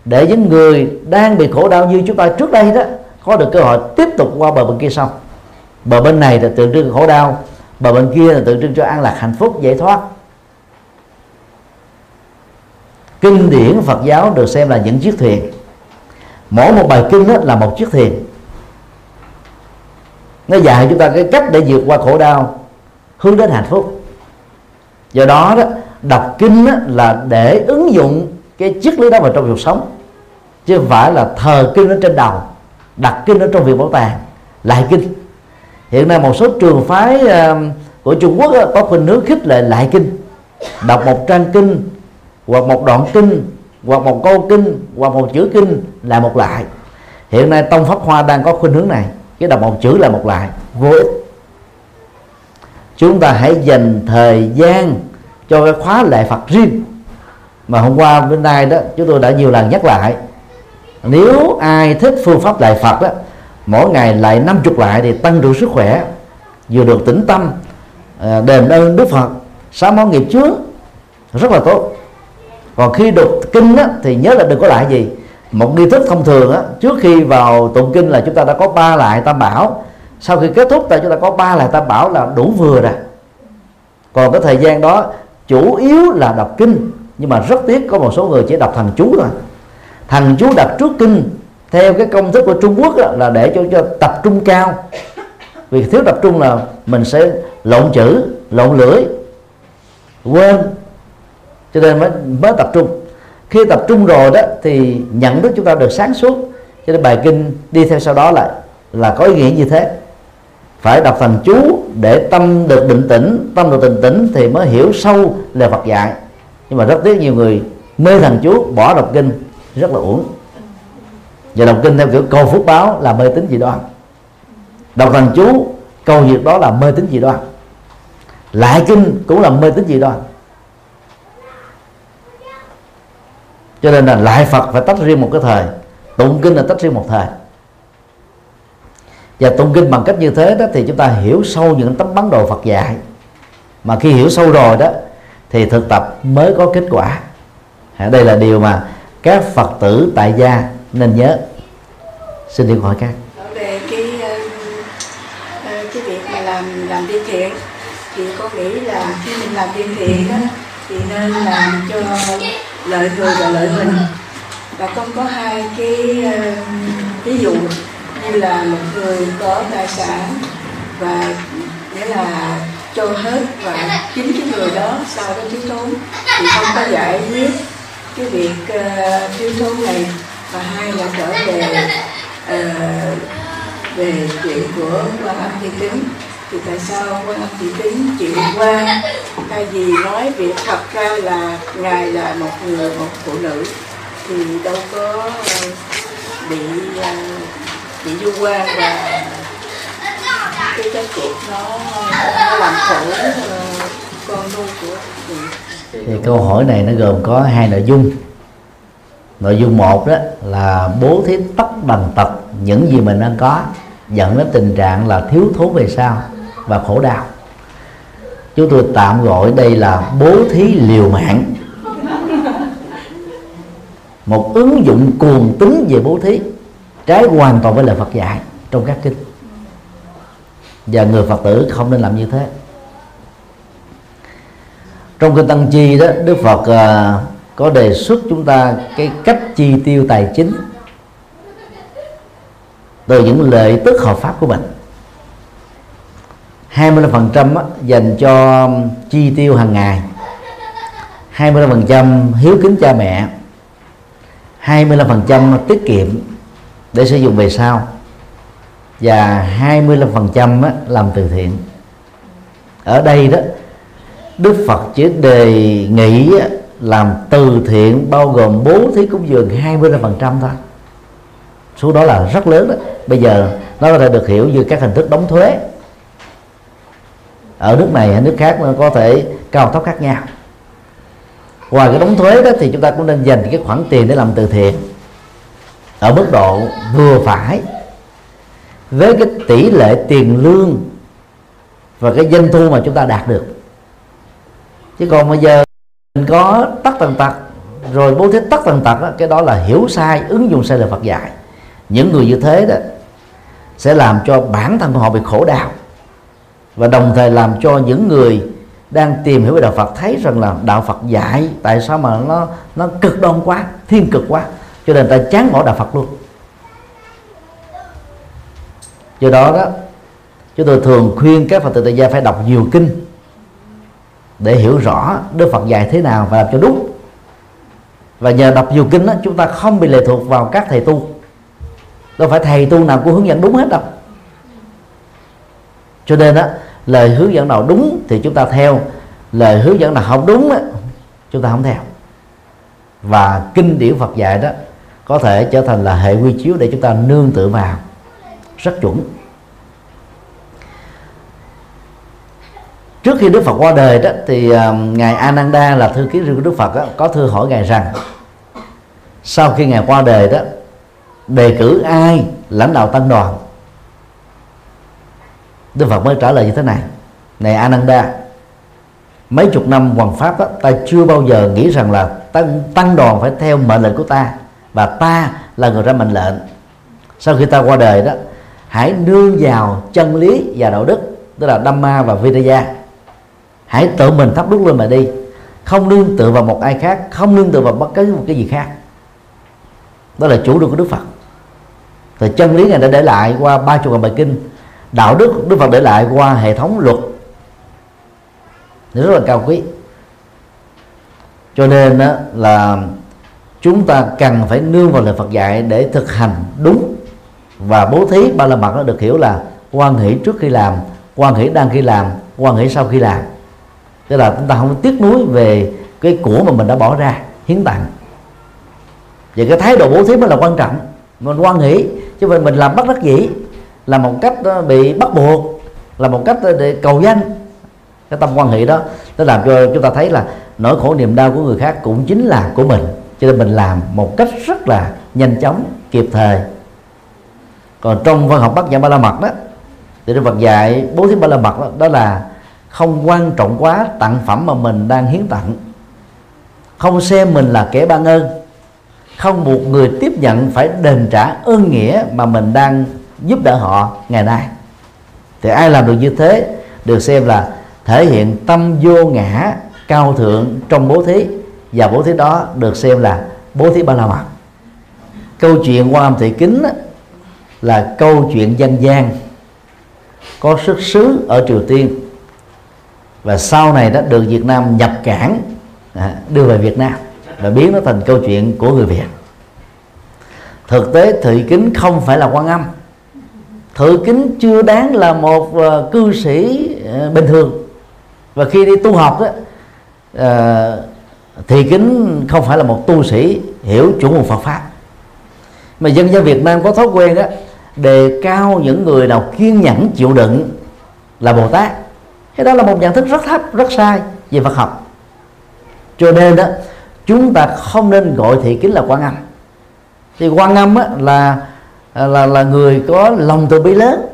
để những người đang bị khổ đau như chúng ta trước đây đó, có được cơ hội tiếp tục qua bờ bên kia sông bờ bên này là tượng trưng khổ đau, bờ bên kia là tượng trưng cho an lạc hạnh phúc, giải thoát. Kinh điển Phật giáo được xem là những chiếc thuyền. Mỗi một bài kinh đó là một chiếc thuyền. Nó dạy chúng ta cái cách để vượt qua khổ đau, hướng đến hạnh phúc. Do đó đó, đọc kinh đó là để ứng dụng cái triết lý đó vào trong cuộc sống chứ không phải là thờ kinh ở trên đầu, đặt kinh ở trong viện bảo tàng, lại kinh. Hiện nay một số trường phái của Trung Quốc có khuynh hướng khích lệ lại kinh. Đọc một trang kinh, hoặc một đoạn kinh, hoặc một câu kinh, hoặc một chữ kinh là một lại hiện nay tông pháp hoa đang có khuynh hướng này cái đọc một chữ là một lại vô ích. Chúng ta hãy dành thời gian cho cái khóa lệ Phật riêng. Mà hôm qua bên nay đó, chúng tôi đã nhiều lần nhắc lại nếu ai thích phương pháp lại Phật đó mỗi ngày lại năm chục lại thì tăng trưởng sức khỏe vừa được tĩnh tâm à, đền ơn Đức Phật. Sám món nghiệp trước rất là tốt. Còn khi đọc kinh á, thì nhớ là đừng có lại gì. Một nghi thức thông thường á, trước khi vào tụng kinh là chúng ta đã có ba lại tam bảo. Sau khi kết thúc là chúng ta có ba lại tam bảo là đủ vừa rồi. Còn cái thời gian đó chủ yếu là đọc kinh. Nhưng mà rất tiếc có một số người chỉ đọc thằng chú thôi thằng chú đọc trước kinh theo cái công thức của Trung Quốc đó, là để cho cho tập trung cao. Vì thiếu tập trung là mình sẽ lộn chữ lộn lưỡi quên. Cho nên mới mới tập trung. Khi tập trung rồi đó thì nhận thức chúng ta được sáng suốt. Cho nên bài kinh đi theo sau đó lại là có ý nghĩa như thế. Phải đọc thành chú để tâm được định tĩnh tâm được định tĩnh thì mới hiểu sâu lời Phật dạy. Nhưng mà rất tiếc nhiều người mê thần chú bỏ đọc kinh rất là uổng. Và đọc kinh theo kiểu cầu phúc báo là mê tín dị đoan. Đọc thần chú câu việc đó là mê tín dị đoan. Lại kinh cũng là mê tín dị đoan. Cho nên là lại Phật phải tách riêng một cái thời, tụng kinh là tách riêng một thời. Và tụng kinh bằng cách như thế đó thì chúng ta hiểu sâu những tấm bản đồ Phật dạy. Mà khi hiểu sâu rồi đó, thì thực tập mới có kết quả. Đây là điều mà các Phật tử tại gia nên nhớ. Xin điện hỏi các. Về cái ờ, ờ, cái việc mà làm làm tiên thiện, thì có nghĩ là khi mình làm tiên thiện đó thì nên làm cho lợi người và lợi mình. Và con có hai cái ờ, ví dụ như là một người có tài sản và nghĩa là cho hết và chính cái người đó sau đó thiếu thốn, thì không có giải quyết cái việc ờ, uh, thiếu thốn này. Và hai là trở về uh, về chuyện của quan âm thị kính. Thì tại sao quan âm thị kính chịu qua? Thay vì nói việc thật ra là ngài là một người một phụ nữ. Thì đâu có ờ, bị uh, bị du quan và cái cái cuộc nó, nó làm khổ uh, con nuôi của chị thì câu hỏi này nó gồm có hai nội dung. Nội dung một đó là bố thí tất bằng tật, những gì mình đang có, dẫn đến tình trạng là thiếu thốn về sau và khổ đau. Chúng tôi tạm gọi đây là bố thí liều mạng. Một ứng dụng cuồng tính về bố thí, trái hoàn toàn với lời Phật dạy trong các kinh. Và người Phật tử không nên làm như thế trong kinh tăng chi đó Đức Phật à, có đề xuất chúng ta cái cách chi tiêu tài chính từ những lợi tức hợp pháp của mình. 25% dành cho chi tiêu hàng ngày. 25% hiếu kính cha mẹ. 25% tiết kiệm để sử dụng về sau. Và 25% làm từ thiện. Ở đây đó Đức Phật chỉ đề nghị làm từ thiện bao gồm bố thí cúng dường 25% thôi. Số đó là rất lớn đó. Bây giờ nó có thể được hiểu như các hình thức đóng thuế. Ở nước này hay nước khác nó có thể cao thấp khác nhau. Ngoài cái đóng thuế đó thì chúng ta cũng nên dành cái khoản tiền để làm từ thiện. Ở mức độ vừa phải. Với cái tỷ lệ tiền lương và cái doanh thu mà chúng ta đạt được chứ còn bây giờ mình có tắt tần tật rồi bố thí tắt tần tật đó, cái đó là hiểu sai ứng dụng sai lời Phật dạy. Những người như thế đó sẽ làm cho bản thân họ bị khổ đau và đồng thời làm cho những người đang tìm hiểu về đạo Phật thấy rằng là đạo Phật dạy tại sao mà nó nó cực đoan quá thiên cực quá cho nên ta chán bỏ đạo Phật luôn. Do đó đó chúng tôi thường khuyên các Phật tử tại gia phải đọc nhiều kinh để hiểu rõ Đức Phật dạy thế nào và làm cho đúng. Và nhờ đọc nhiều kinh đó, chúng ta không bị lệ thuộc vào các thầy tu. Đâu phải thầy tu nào cũng hướng dẫn đúng hết đâu. Cho nên đó lời hướng dẫn nào đúng thì chúng ta theo. Lời hướng dẫn nào không đúng đó, chúng ta không theo. Và kinh điển Phật dạy đó có thể trở thành là hệ quy chiếu để chúng ta nương tựa vào rất chuẩn. Trước khi Đức Phật qua đời đó thì uh, ngài Ananda là thư ký riêng của Đức Phật đó, có thư hỏi ngài rằng sau khi ngài qua đời đó đề cử ai lãnh đạo tăng đoàn? Đức Phật mới trả lời như thế này này Ananda mấy chục năm hoàng pháp đó, ta chưa bao giờ nghĩ rằng là tăng, tăng đoàn phải theo mệnh lệnh của ta và ta là người ra mệnh lệnh. Sau khi ta qua đời đó hãy nương vào chân lý và đạo đức tức là Dhamma và Vinaya hãy tự mình thắp đuốc lên mà đi. Không nương tựa vào một ai khác, không nương tựa vào bất cứ một cái gì khác. Đó là chủ trương của Đức Phật. Thì chân lý này đã để lại qua ba chục bài kinh. Đạo đức Đức Phật để lại qua hệ thống luật. Rất là cao quý. Cho nên đó là chúng ta cần phải nương vào lời Phật dạy để thực hành đúng và bố thí. Ba la mật nó được hiểu là quan hỷ trước khi làm, quan hỷ đang khi làm, quan hỷ sau khi làm tức là chúng ta không tiếc nuối về cái của mà mình đã bỏ ra hiến tặng. Vậy cái thái độ bố thí mới là quan trọng. Mình quan nghĩ chứ mình mình làm bất đắc dĩ là một cách ờ, bị bắt buộc là một cách ờ, để cầu danh. Cái tâm quan hệ đó nó làm cho chúng ta thấy là nỗi khổ niềm đau của người khác cũng chính là của mình. Cho nên mình làm một cách rất là nhanh chóng kịp thời. Còn trong văn học bát nhã ba la mật đó thì đức phật dạy bố thí ba la mật đó, đó là không quan trọng quá, tặng phẩm mà mình đang hiến tặng. Không xem mình là kẻ ban ơn. Không một người tiếp nhận phải đền trả ơn nghĩa mà mình đang giúp đỡ họ ngày nay. Thì ai làm được như thế được xem là thể hiện tâm vô ngã cao thượng trong bố thí. Và bố thí đó được xem là bố thí ba la mật. Câu chuyện quan âm thị kính là câu chuyện dân gian. Có xuất xứ ở triều tiên và sau này đã được việt nam nhập cảng à, đưa về việt nam và biến nó thành câu chuyện của người việt. Thực tế thị kính không phải là quan âm. Thị kính chưa đáng là một uh, cư sĩ uh, bình thường. Và khi đi tu học đó à, uh, thị kính không phải là một tu sĩ hiểu chủ nguồn Phật pháp. Mà dân gian Việt Nam có thói quen đó đề cao những người nào kiên nhẫn chịu đựng là Bồ Tát cái đó là một nhận thức rất thấp rất sai về Phật học. Cho nên đó chúng ta không nên gọi thị kính là quan âm. Thì quan âm á, là là là người có lòng từ bi lớn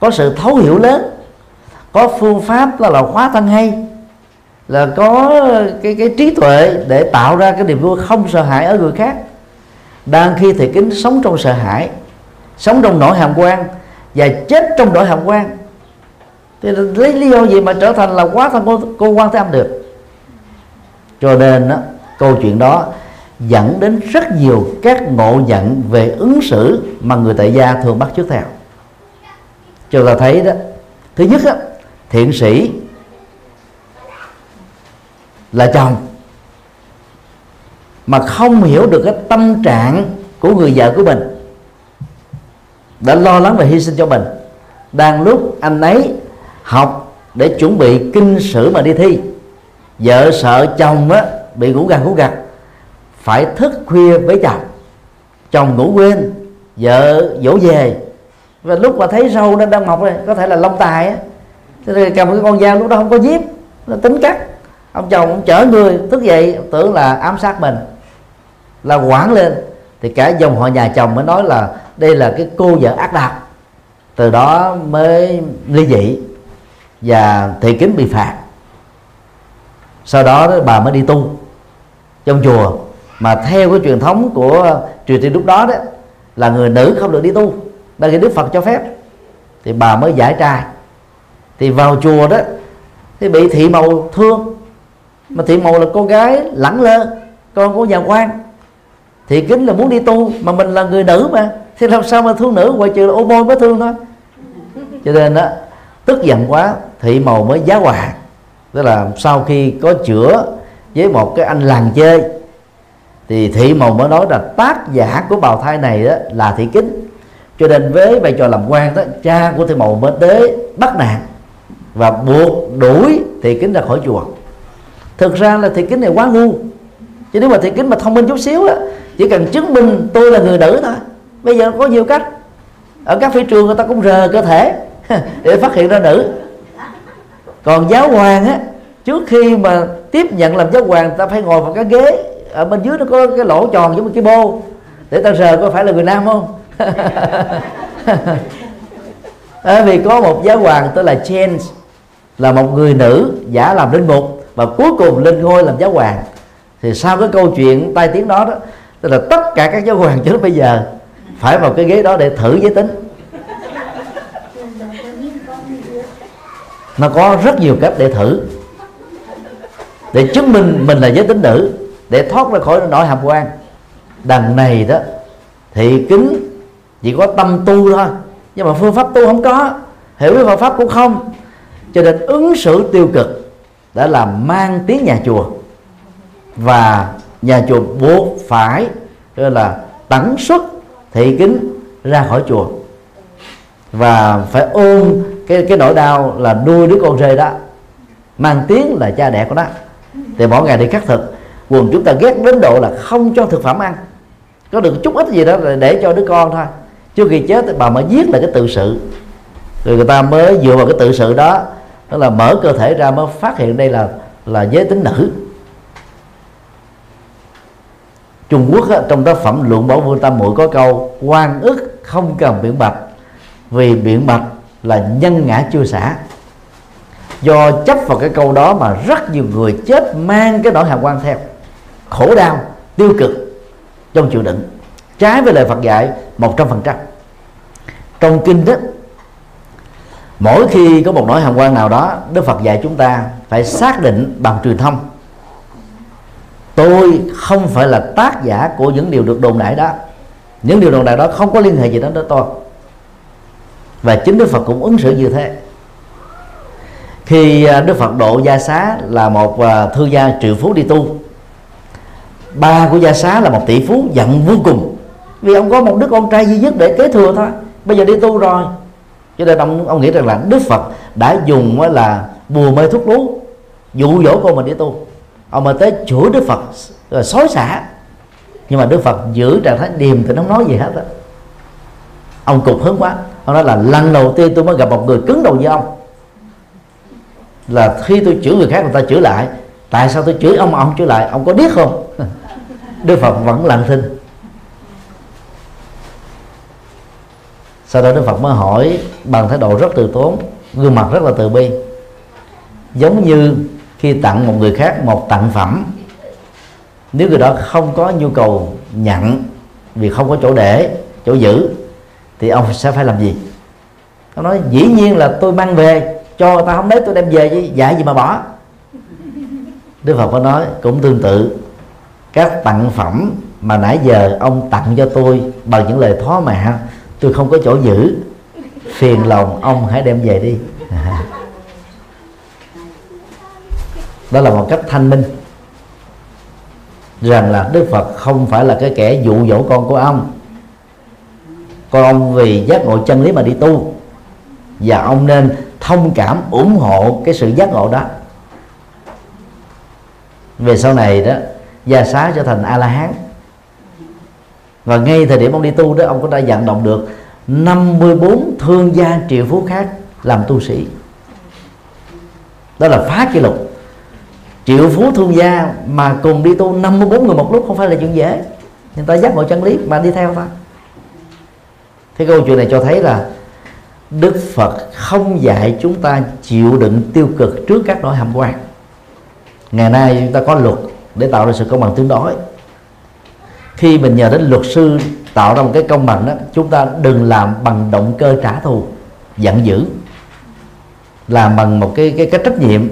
có sự thấu hiểu lớn có phương pháp là là khóa thân hay là có cái cái trí tuệ để tạo ra cái niềm vui không sợ hãi ở người khác. Đang khi thị kính sống trong sợ hãi sống trong nỗi hàm quan và chết trong nỗi hàm quan thì lấy lý do gì mà trở thành là quá thân cô, cô quan thế âm được? Cho nên đó, câu chuyện đó dẫn đến rất nhiều các ngộ nhận về ứng xử mà người tại gia thường bắt chước theo. Cho ta thấy đó thứ nhất đó, thiện sĩ là chồng. Mà không hiểu được cái tâm trạng của người vợ của mình. Đã lo lắng và hy sinh cho mình. Đang lúc anh ấy học để chuẩn bị kinh sử mà đi thi. Vợ sợ chồng á, bị ngủ gà ngủ gật phải thức khuya với chồng. Chồng ngủ quên, vợ dỗ về. Và lúc mà thấy râu nó đang mọc này có thể là lông tài á. Thì cầm cái con dao lúc đó không có giếp nó tính cắt ông chồng cũng chở người, thức dậy tưởng là ám sát mình là quản lên. Thì cả dòng họ nhà chồng mới nói là đây là cái cô vợ ác độc từ đó mới ly dị và thị kính bị phạt. Sau đó, đó bà mới đi tu trong chùa. Mà theo cái truyền thống của truyền tiên lúc đó đó là người nữ không được đi tu. Đã khi đức phật cho phép. Thì bà mới giải trai. Thì vào chùa đó thì bị thị màu thương. Mà thị màu là cô gái lẳng lơ con của nhà quan. Thị kính là muốn đi tu mà mình là người nữ mà. Thì làm sao mà thương nữ? Ngoại trừ là ô môi mới thương thôi. Cho nên đó tức giận quá, thị màu mới giá hòa. Tức là sau khi có chữa với một cái anh làng chơi, thì thị màu mới nói là tác giả của bào thai này đó là thị kính. Cho nên với vai trò làm quan đó, cha của thị màu mới tới bắt nạn và buộc đuổi thị kính ra khỏi chùa. Thực ra là thị kính này quá ngu. Chứ nếu mà thị kính mà thông minh chút xíu á, chỉ cần chứng minh tôi là người nữ thôi. Bây giờ có nhiều cách. Ở các phi trường người ta cũng rờ cơ thể. để phát hiện ra nữ. Còn giáo hoàng á trước khi mà tiếp nhận làm giáo hoàng ta phải ngồi vào cái ghế. Ở bên dưới nó có cái lỗ tròn giống như cái bô. Để ta rờ có phải là người nam không? À, vì có một giáo hoàng tên là James là một người nữ giả làm linh mục và cuối cùng lên ngôi làm giáo hoàng. Thì sau cái câu chuyện tai tiếng đó đó tức là tất cả các giáo hoàng cho đến bây giờ phải vào cái ghế đó để thử giới tính. Nó có rất nhiều cách để thử. Để chứng minh mình là giới tính nữ, để thoát ra khỏi nỗi hàm quan. Đằng này đó thị kính chỉ có tâm tu thôi. Nhưng mà phương pháp tu không có, hiểu biết Phật pháp cũng không. Cho nên ứng xử tiêu cực đã làm mang tiếng nhà chùa. Và nhà chùa buộc phải gọi là tẩn xuất thị kính ra khỏi chùa. Và phải ôm cái cái nỗi đau là nuôi đứa con rơi đó mang tiếng là cha đẻ của nó. Thì mỗi ngày đi cắt thực quần chúng ta ghét đến độ là không cho thực phẩm ăn. Có được chút ít gì đó là để cho đứa con thôi. Trước khi chết thì bà mới viết là cái tự sự. Rồi người ta mới dựa vào cái tự sự đó đó là mở cơ thể ra mới phát hiện đây là là giới tính nữ. Trung Quốc á, trong tác phẩm luận bảo vương tam muội có câu quan ức không cần biện bạch vì biện bạch là nhân ngã chưa xả. Do chấp vào cái câu đó mà rất nhiều người chết mang cái nỗi hàm quan theo. Khổ đau, tiêu cực, trong chịu đựng. Trái với lời Phật dạy, một trăm phần trăm. Trong kinh đó, mỗi khi có một nỗi hàm quan nào đó, Đức Phật dạy chúng ta phải xác định bằng truyền thông. Tôi không phải là tác giả của những điều được đồn đại đó. Những điều đồn đại đó không có liên hệ gì đến tới tôi và chính Đức Phật cũng ứng xử như thế. Khi à, Đức Phật độ gia xá là một à, thư gia triệu phú đi tu, ba của gia xá là một tỷ phú giận vô cùng. Vì ông có một đứa con trai duy nhất để kế thừa thôi. Bây giờ đi tu rồi. Cho nên ông ông nghĩ rằng là Đức Phật đã dùng là bùa mê thuốc lú, dụ dỗ con mình đi tu. Ông mà tới chửi Đức Phật à, rồi xối xả. Nhưng mà Đức Phật giữ trạng thái điềm thì không nói gì hết á. Ông cục hứng quá ông nói là lần đầu tiên tôi mới gặp một người cứng đầu như ông. Là khi tôi chửi người khác, người ta chửi lại. Tại sao tôi chửi ông mà ông chửi lại? Ông có biết không? Đức Phật vẫn lặng thinh. Sau đó Đức Phật mới hỏi bằng thái độ rất từ tốn, gương mặt rất là từ bi. Giống như khi tặng một người khác một tặng phẩm. Nếu người đó không có nhu cầu nhận vì không có chỗ để, chỗ giữ thì ông sẽ phải làm gì? Ông nói, dĩ nhiên là tôi mang về, cho người ta không lấy tôi đem về chứ giải gì mà bỏ. Đức phật có nói, cũng tương tự, các tặng phẩm mà nãy giờ ông tặng cho tôi bằng những lời thó mạ tôi không có chỗ giữ. Phiền lòng ông hãy đem về đi. Đó là một cách thanh minh. Rằng là đức phật không phải là cái kẻ dụ dỗ con của ông còn ông vì giác ngộ chân lý mà đi tu. Và ông nên thông cảm, ủng hộ cái sự giác ngộ đó. Về sau này đó, gia xá trở thành a la hán và ngay thời điểm ông đi tu đó, ông có đã vận động được 54 thương gia triệu phú khác làm tu sĩ. Đó là phá kỷ lục. Triệu phú thương gia mà cùng đi tu 54 người một lúc không phải là chuyện dễ. Người ta giác ngộ chân lý mà đi theo ta cái câu chuyện này cho thấy là Đức Phật không dạy chúng ta chịu đựng tiêu cực trước các nỗi hàm quan. Ngày nay chúng ta có luật để tạo ra sự công bằng tương đối. Khi mình nhờ đến luật sư tạo ra một cái công bằng đó chúng ta đừng làm bằng động cơ trả thù giận dữ. Làm bằng một cái cái cái trách nhiệm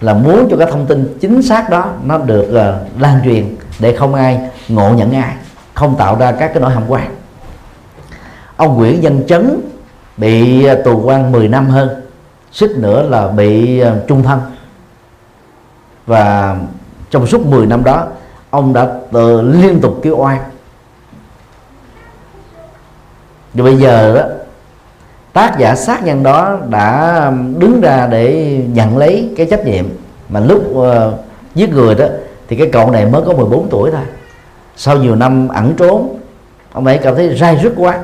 là muốn cho cái thông tin chính xác đó nó được uh, lan truyền để không ai ngộ nhận ai không tạo ra các cái nỗi hàm quan ông Nguyễn Văn Chấn bị à, tù quan 10 năm hơn xích nữa là bị à, trung thân. Và trong suốt 10 năm đó ông đã tự liên tục kêu oan. Rồi bây giờ đó tác giả sát nhân đó đã đứng ra để nhận lấy cái trách nhiệm mà lúc uh, giết người đó thì cái cậu này mới có 14 tuổi thôi. Sau nhiều năm ẩn trốn ông ấy cảm thấy rai rứt quá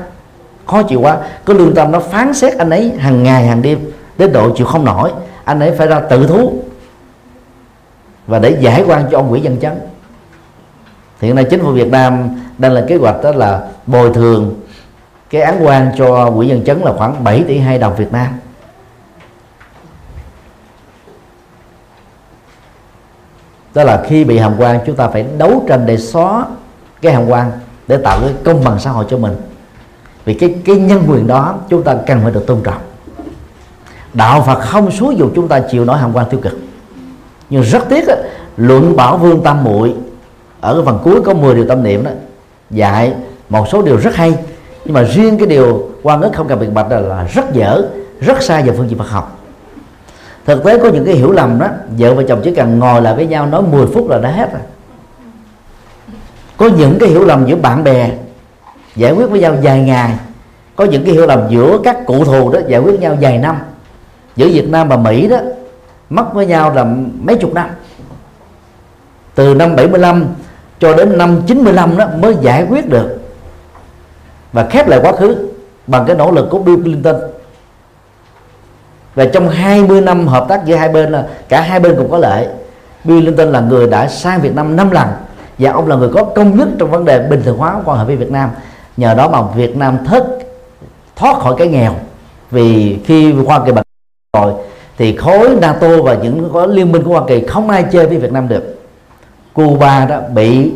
khó chịu quá. Có lương tâm nó phán xét anh ấy hàng ngày, hàng đêm, đến độ chịu không nổi. Anh ấy phải ra tự thú và để giải quan cho ông Nguyễn Văn Chấn hiện nay chính phủ Việt Nam đang là kế hoạch đó là bồi thường cái án quan cho Nguyễn Văn Chấn là khoảng 7 tỷ 2 đồng Việt Nam. Đó là khi bị hàm quan, chúng ta phải đấu tranh để xóa cái hàm quan để tạo cái công bằng xã hội cho mình vì cái cái nhân quyền đó chúng ta cần phải được tôn trọng. Đạo Phật không xúi dục chúng ta chịu nổi hàm quan tiêu cực. Nhưng rất tiếc đó, luận bảo vương tam muội ở cái phần cuối có 10 điều tâm niệm đó dạy một số điều rất hay. Nhưng mà riêng cái điều quan ức không cần biện bạch là, là rất dở rất sai về phương diện Phật học. Thực tế có những cái hiểu lầm đó vợ và chồng chỉ cần ngồi lại với nhau nói 10 phút là đã hết rồi. Có những cái hiểu lầm giữa bạn bè giải quyết với nhau vài ngày. Có những cái hiểu lầm giữa các cụ thù đó, giải quyết với nhau vài năm. Giữa Việt Nam và Mỹ đó, mất với nhau là mấy chục năm. Từ năm 75 cho đến năm 95 đó mới giải quyết được. Và khép lại quá khứ bằng cái nỗ lực của Bill Clinton. Và trong 20 năm hợp tác giữa hai bên là cả hai bên cùng có lợi Bill Clinton là người đã sang Việt Nam 5 lần và ông là người có công nhất trong vấn đề bình thường hóa quan hệ với Việt Nam nhờ đó mà Việt Nam thức thoát khỏi cái nghèo. Vì khi Hoa Kỳ bật rồi, thì khối NATO và những có liên minh của Hoa Kỳ không ai chơi với Việt Nam được. Cuba đó bị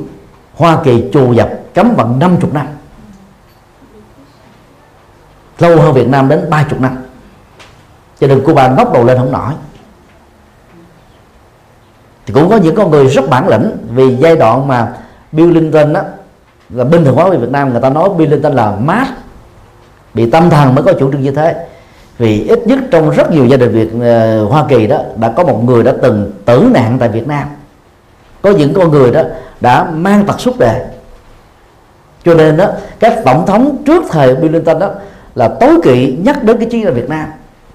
Hoa Kỳ trù dập cấm vận 50 năm. Lâu hơn Việt Nam đến 30 năm. Cho nên Cuba ngóc đầu lên không nổi. Thì cũng có những con người rất bản lĩnh vì giai đoạn mà Bill Clinton đó là bình thường hóa về Việt Nam người ta nói Bill Clinton là mát bị tâm thần mới có chủ trương như thế. Vì ít nhất trong rất nhiều gia đình Việt uh, Hoa Kỳ đó đã có một người đã từng tử nạn tại Việt Nam. Có những con người đó đã mang tật xúc đề cho nên đó các tổng thống trước thời Bill Clinton đó là tối kỵ nhắc đến cái chiến là Việt Nam.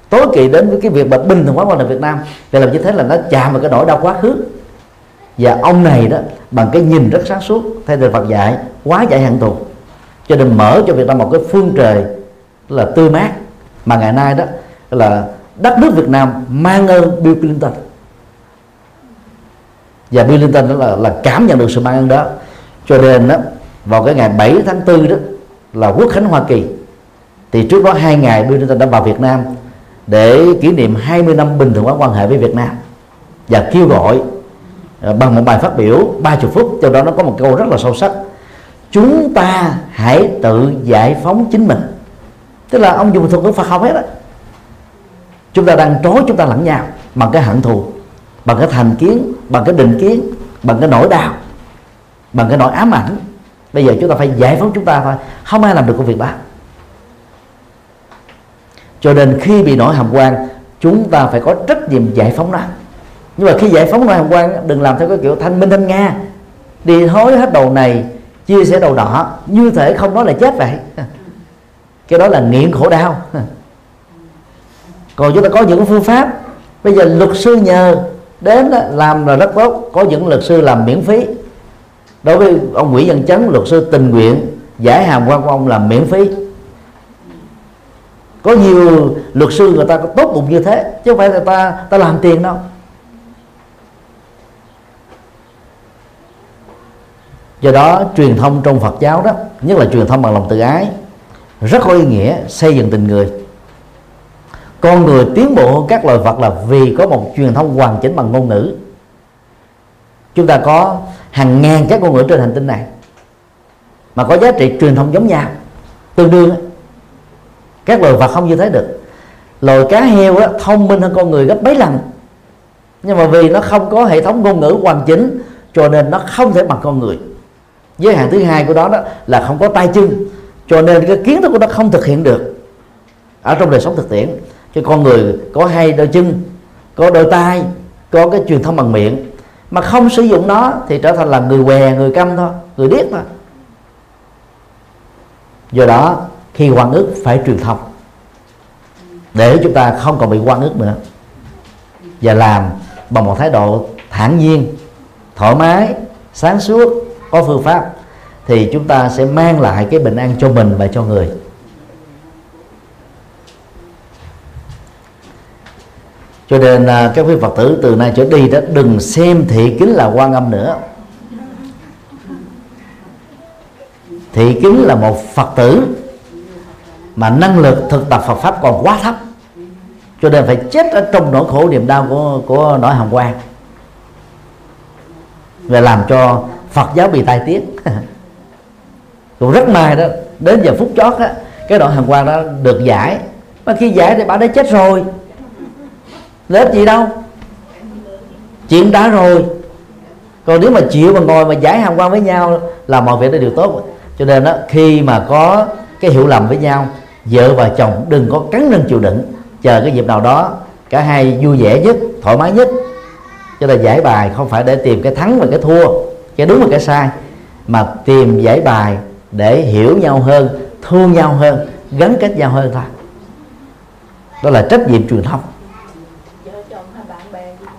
Tối kỵ đến với cái việc mà bình thường hóa quan hệ Việt Nam. Để làm như thế là nó chạm vào cái nỗi đau quá khứ và ông này đó bằng cái nhìn rất sáng suốt theo lời Phật dạy quá giải hạn thù cho nên mở cho Việt Nam một cái phương trời là tươi mát mà ngày nay đó là đất nước Việt Nam mang ơn Bill Clinton. Và Bill Clinton đó là, là cảm nhận được sự mang ơn đó. Cho nên đó vào cái ngày 7 tháng 4 đó là quốc khánh Hoa Kỳ. Thì trước đó hai ngày Bill Clinton đã vào Việt Nam để kỷ niệm 20 năm bình thường hóa quan hệ với Việt Nam và kêu gọi Ờ, bằng một bài phát biểu 30 phút, trong đó nó có một câu rất là sâu sắc. Chúng ta hãy tự giải phóng chính mình. Tức là ông dùng thuật ngữ Phật học hết á. Chúng ta đang trói chúng ta lẫn nhau bằng cái hận thù, bằng cái thành kiến, bằng cái định kiến, bằng cái nỗi đau, bằng cái nỗi ám ảnh. Bây giờ chúng ta phải giải phóng chúng ta thôi, không ai làm được công việc đó. Cho nên khi bị nổi hàm quan, chúng ta phải có trách nhiệm giải phóng nó nhưng mà khi giải phóng ngoại hồng quan đừng làm theo cái kiểu thanh minh thanh nga. Đi hối hết đầu này, chia sẻ đầu đỏ như thể không nói là chết vậy. Cái đó là nghiện khổ đau. Còn chúng ta có những phương pháp. Bây giờ luật sư nhờ đến làm là rất tốt, có những luật sư làm miễn phí. Đối với ông Nguyễn Văn Chấn luật sư tình nguyện, giải hàm quan của ông làm miễn phí. Có nhiều luật sư người ta có tốt bụng như thế, chứ không phải là ta ta làm tiền đâu. Do đó truyền thông trong Phật giáo đó nhất là truyền thông bằng lòng tự ái rất có ý nghĩa xây dựng tình người. Con người tiến bộ hơn các loài vật là vì có một truyền thông hoàn chỉnh bằng ngôn ngữ. Chúng ta có hàng ngàn các ngôn ngữ trên hành tinh này mà có giá trị truyền thông giống nhau tương đương. Các loài vật không như thế được. Loài cá heo đó, thông minh hơn con người gấp mấy lần. Nhưng mà vì nó không có hệ thống ngôn ngữ hoàn chỉnh cho nên nó không thể bằng con người giới hạn thứ hai của đó đó là không có tay chân. Cho nên cái kiến thức của nó không thực hiện được ở trong đời sống thực tiễn. Cho con người có hai đôi chân, có đôi tay, có cái truyền thông bằng miệng. Mà không sử dụng nó thì trở thành là người què, người câm thôi, người điếc thôi. Do đó, khi quan ức phải truyền thông, để chúng ta không còn bị quan ức nữa. Và làm bằng một thái độ thản nhiên, thoải mái, sáng suốt có phương pháp, thì chúng ta sẽ mang lại cái bình an cho mình và cho người. Cho nên à, các quý phật tử từ nay trở đi đó, đừng xem thị kính là quan âm nữa. Thị kính là một phật tử mà năng lực thực tập Phật pháp còn quá thấp, cho nên phải chết ở trong nỗi khổ niềm đau của của nỗi hồng quan và làm cho Phật giáo bị tai tiếng. Cũng rất may đó, đến giờ phút chót đó cái đoạn hàng quan đó được giải. Mà khi giải thì bà đã chết rồi. Lớp gì đâu. Chuyện đã rồi. Còn nếu mà chịu mà ngồi mà giải hàng quan với nhau là mọi việc đã đều tốt. Cho nên đó khi mà có cái hiểu lầm với nhau, vợ và chồng đừng có cắn răng chịu đựng. Chờ cái dịp nào đó, cả hai vui vẻ nhất, thoải mái nhất. Cho nên giải bài không phải để tìm cái thắng và cái thua cái đúng và cái sai. Mà tìm giải bài để hiểu nhau hơn thương nhau hơn, gắn kết nhau hơn thôi. Đó là trách nhiệm truyền thông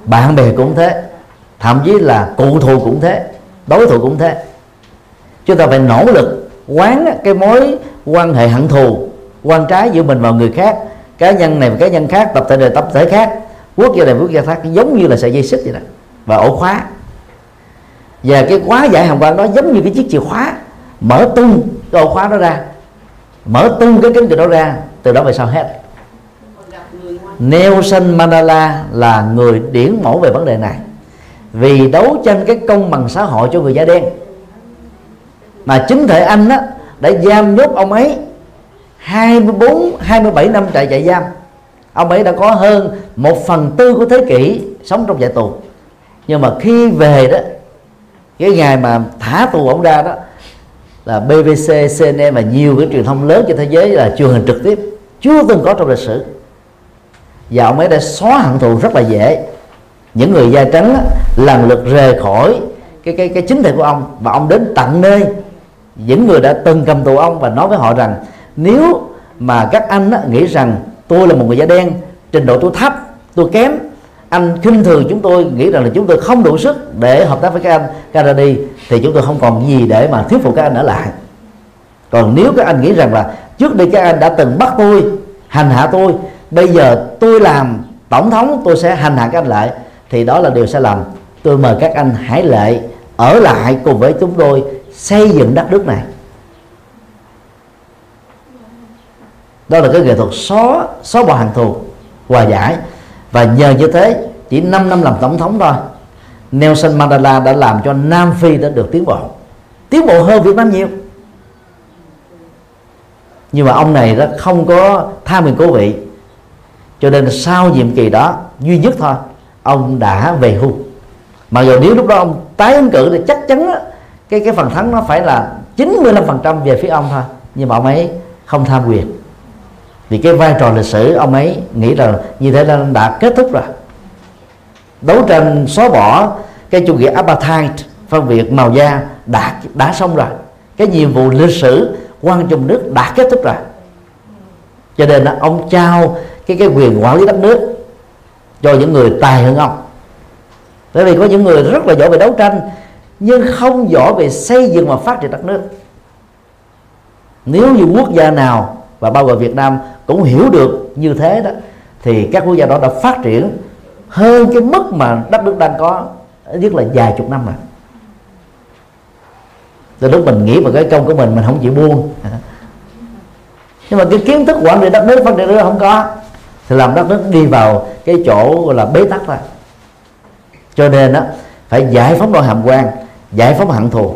bạn bè cũng thế. Thậm chí là cụ thù cũng thế. Đối thủ cũng thế. Chúng ta phải nỗ lực quán cái mối quan hệ hận thù, quan trái giữa mình và người khác. Cá nhân này và cá nhân khác, tập thể này, tập thể khác. Quốc gia này, quốc gia khác, giống như là sợi dây xích vậy đó. Và ổ khóa và cái khóa giải hàm quan đó giống như cái chiếc chìa khóa. Mở tung cái ổ khóa đó ra. Mở tung cái cánh cửa đó ra. Từ đó về sau hết. Nelson Mandela là người điển mẫu về vấn đề này. Vì đấu tranh cái công bằng xã hội cho người da đen. Mà chính thể anh đó đã giam nhốt ông ấy 24 27 năm trại trại giam. Ông ấy đã có hơn một phần tư của thế kỷ sống trong trại tù. Nhưng mà khi về đó cái ngày mà thả tù ổng ra đó là BBC, CNN và nhiều cái truyền thông lớn trên thế giới là truyền hình trực tiếp chưa từng có trong lịch sử. Và ông ấy đã xóa hận thù rất là dễ. Những người da trắng đó, lần lượt rời khỏi cái cái cái chính thể của ông và ông đến tận nơi. Những người đã từng cầm tù ông và nói với họ rằng nếu mà các anh á, nghĩ rằng tôi là một người da đen trình độ tôi thấp tôi kém anh khinh thường chúng tôi, nghĩ rằng là chúng tôi không đủ sức để hợp tác với các anh Canada thì chúng tôi không còn gì để mà thuyết phục các anh ở lại. Còn nếu các anh nghĩ rằng là trước đây các anh đã từng bắt tôi, hành hạ tôi, bây giờ tôi làm tổng thống, tôi sẽ hành hạ các anh lại, thì đó là điều sai lầm. Tôi mời các anh hãy lệ ở lại cùng với chúng tôi xây dựng đất nước này. Đó là cái nghệ thuật xóa xóa bỏ hàng thù, hòa giải và nhờ như thế, chỉ 5 năm làm tổng thống thôi, Nelson Mandela đã làm cho Nam Phi đã được tiến bộ. Tiến bộ hơn Việt Nam nhiều. Nhưng mà ông này đó không có tham quyền cố vị. Cho nên sau nhiệm kỳ đó, duy nhất thôi, ông đã về hưu. Mà dù nếu lúc đó ông tái ứng cử thì chắc chắn đó cái cái phần thắng nó phải là 95% về phía ông thôi. Nhưng mà ông ấy không tham quyền vì cái vai trò lịch sử, ông ấy nghĩ là như thế là đã kết thúc rồi. Đấu tranh xóa bỏ cái chủ nghĩa apartheid, phân biệt màu da đã đã xong rồi. Cái nhiệm vụ lịch sử quan trọng nước đã kết thúc rồi. Cho nên là ông trao cái cái quyền quản lý đất nước cho những người tài hơn ông. Bởi vì có những người rất là giỏi về đấu tranh, nhưng không giỏi về xây dựng và phát triển đất nước. Nếu như quốc gia nào và bao gồm Việt Nam cũng hiểu được như thế đó. Thì các quốc gia đó đã phát triển hơn cái mức mà đất nước đang có, nhất là vài chục năm rồi từ lúc mình nghĩ vào cái công của mình mình không chịu buông. Nhưng mà cái kiến thức quản lý đất nước phát triển đất không có, thì làm đất nước đi vào cái chỗ gọi là bế tắc thôi. Cho nên đó phải giải phóng nội hàm quan, giải phóng hận thù.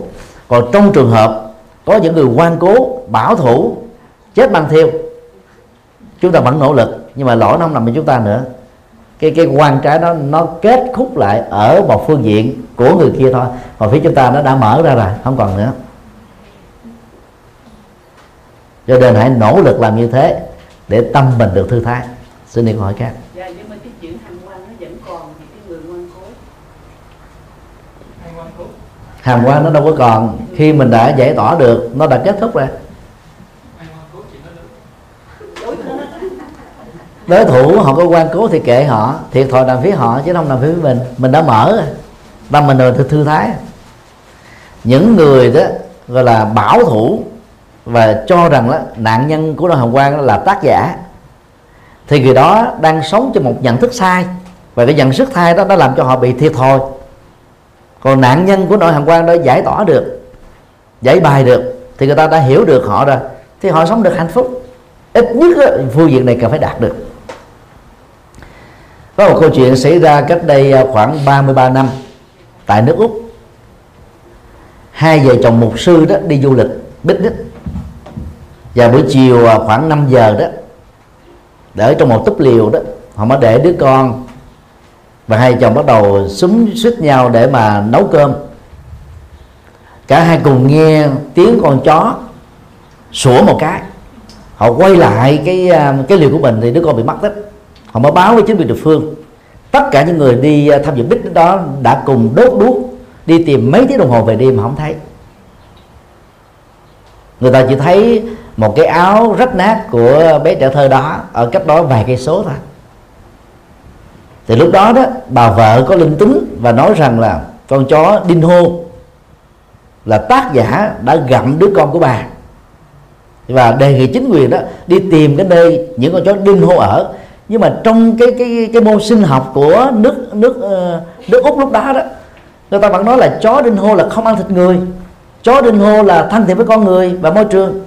Còn trong trường hợp có những người quan cố, bảo thủ chết mang theo chúng ta vẫn nỗ lực nhưng mà lỗi nó không nằm ở chúng ta nữa. Cái cái quan trái đó nó kết khúc lại ở một phương diện của người kia thôi. Còn phía chúng ta nó đã mở ra rồi không còn nữa. Cho nên hãy nỗ lực làm như thế để tâm mình được thư thái. Xin đi câu hỏi khác. Dạ nhưng mà cái chuyện hành quan nó vẫn còn thì cái người quan cố. Hàm quan nó đâu có còn. Khi mình đã giải tỏa được nó đã kết thúc rồi đối thủ họ có quan cố thì kệ họ thiệt thòi nằm phía họ chứ không nằm phía mình. Mình đã mở rồi tâm mình rồi thư, thư thái. Những người đó gọi là bảo thủ và cho rằng đó, nạn nhân của đoàn hồng quang là tác giả thì người đó đang sống trong một nhận thức sai. Và cái nhận thức sai đó đã làm cho họ bị thiệt thòi. Còn nạn nhân của nội hàm quan đó giải tỏa được giải bài được thì người ta đã hiểu được họ rồi thì họ sống được hạnh phúc. Ít nhất đó, phương diện này cần phải đạt được có một câu chuyện xảy ra cách đây à, khoảng 33 năm tại nước Úc. Hai vợ chồng mục sư đó đi du lịch picnic. Và buổi chiều à, khoảng 5 giờ đó, để trong một túp liều đó, họ mới để đứa con và hai chồng bắt đầu súng xích nhau để mà nấu cơm. Cả hai cùng nghe tiếng con chó sủa một cái. Họ quay lại cái à, cái liều của mình thì đứa con bị mất tích họ mới báo với chính quyền địa phương. Tất cả những người đi ờ, tham dự bích đó đã cùng đốt đuốc, đi tìm mấy tiếng đồng hồ về đêm mà không thấy. Người ta chỉ thấy một cái áo rách nát của bé trẻ thơ đó ở cách đó vài cây số thôi. Thì lúc đó đó, bà vợ có linh tính và nói rằng là con chó đinh hô là tác giả đã gặm đứa con của bà. Và đề nghị chính quyền đó đi tìm cái nơi những con chó đinh hô ở nhưng mà trong cái cái cái môn sinh học của nước nước ờ, nước úc lúc đó đó người ta vẫn nói là chó đinh hô là không ăn thịt người. Chó đinh hô là thân thiện với con người và môi trường.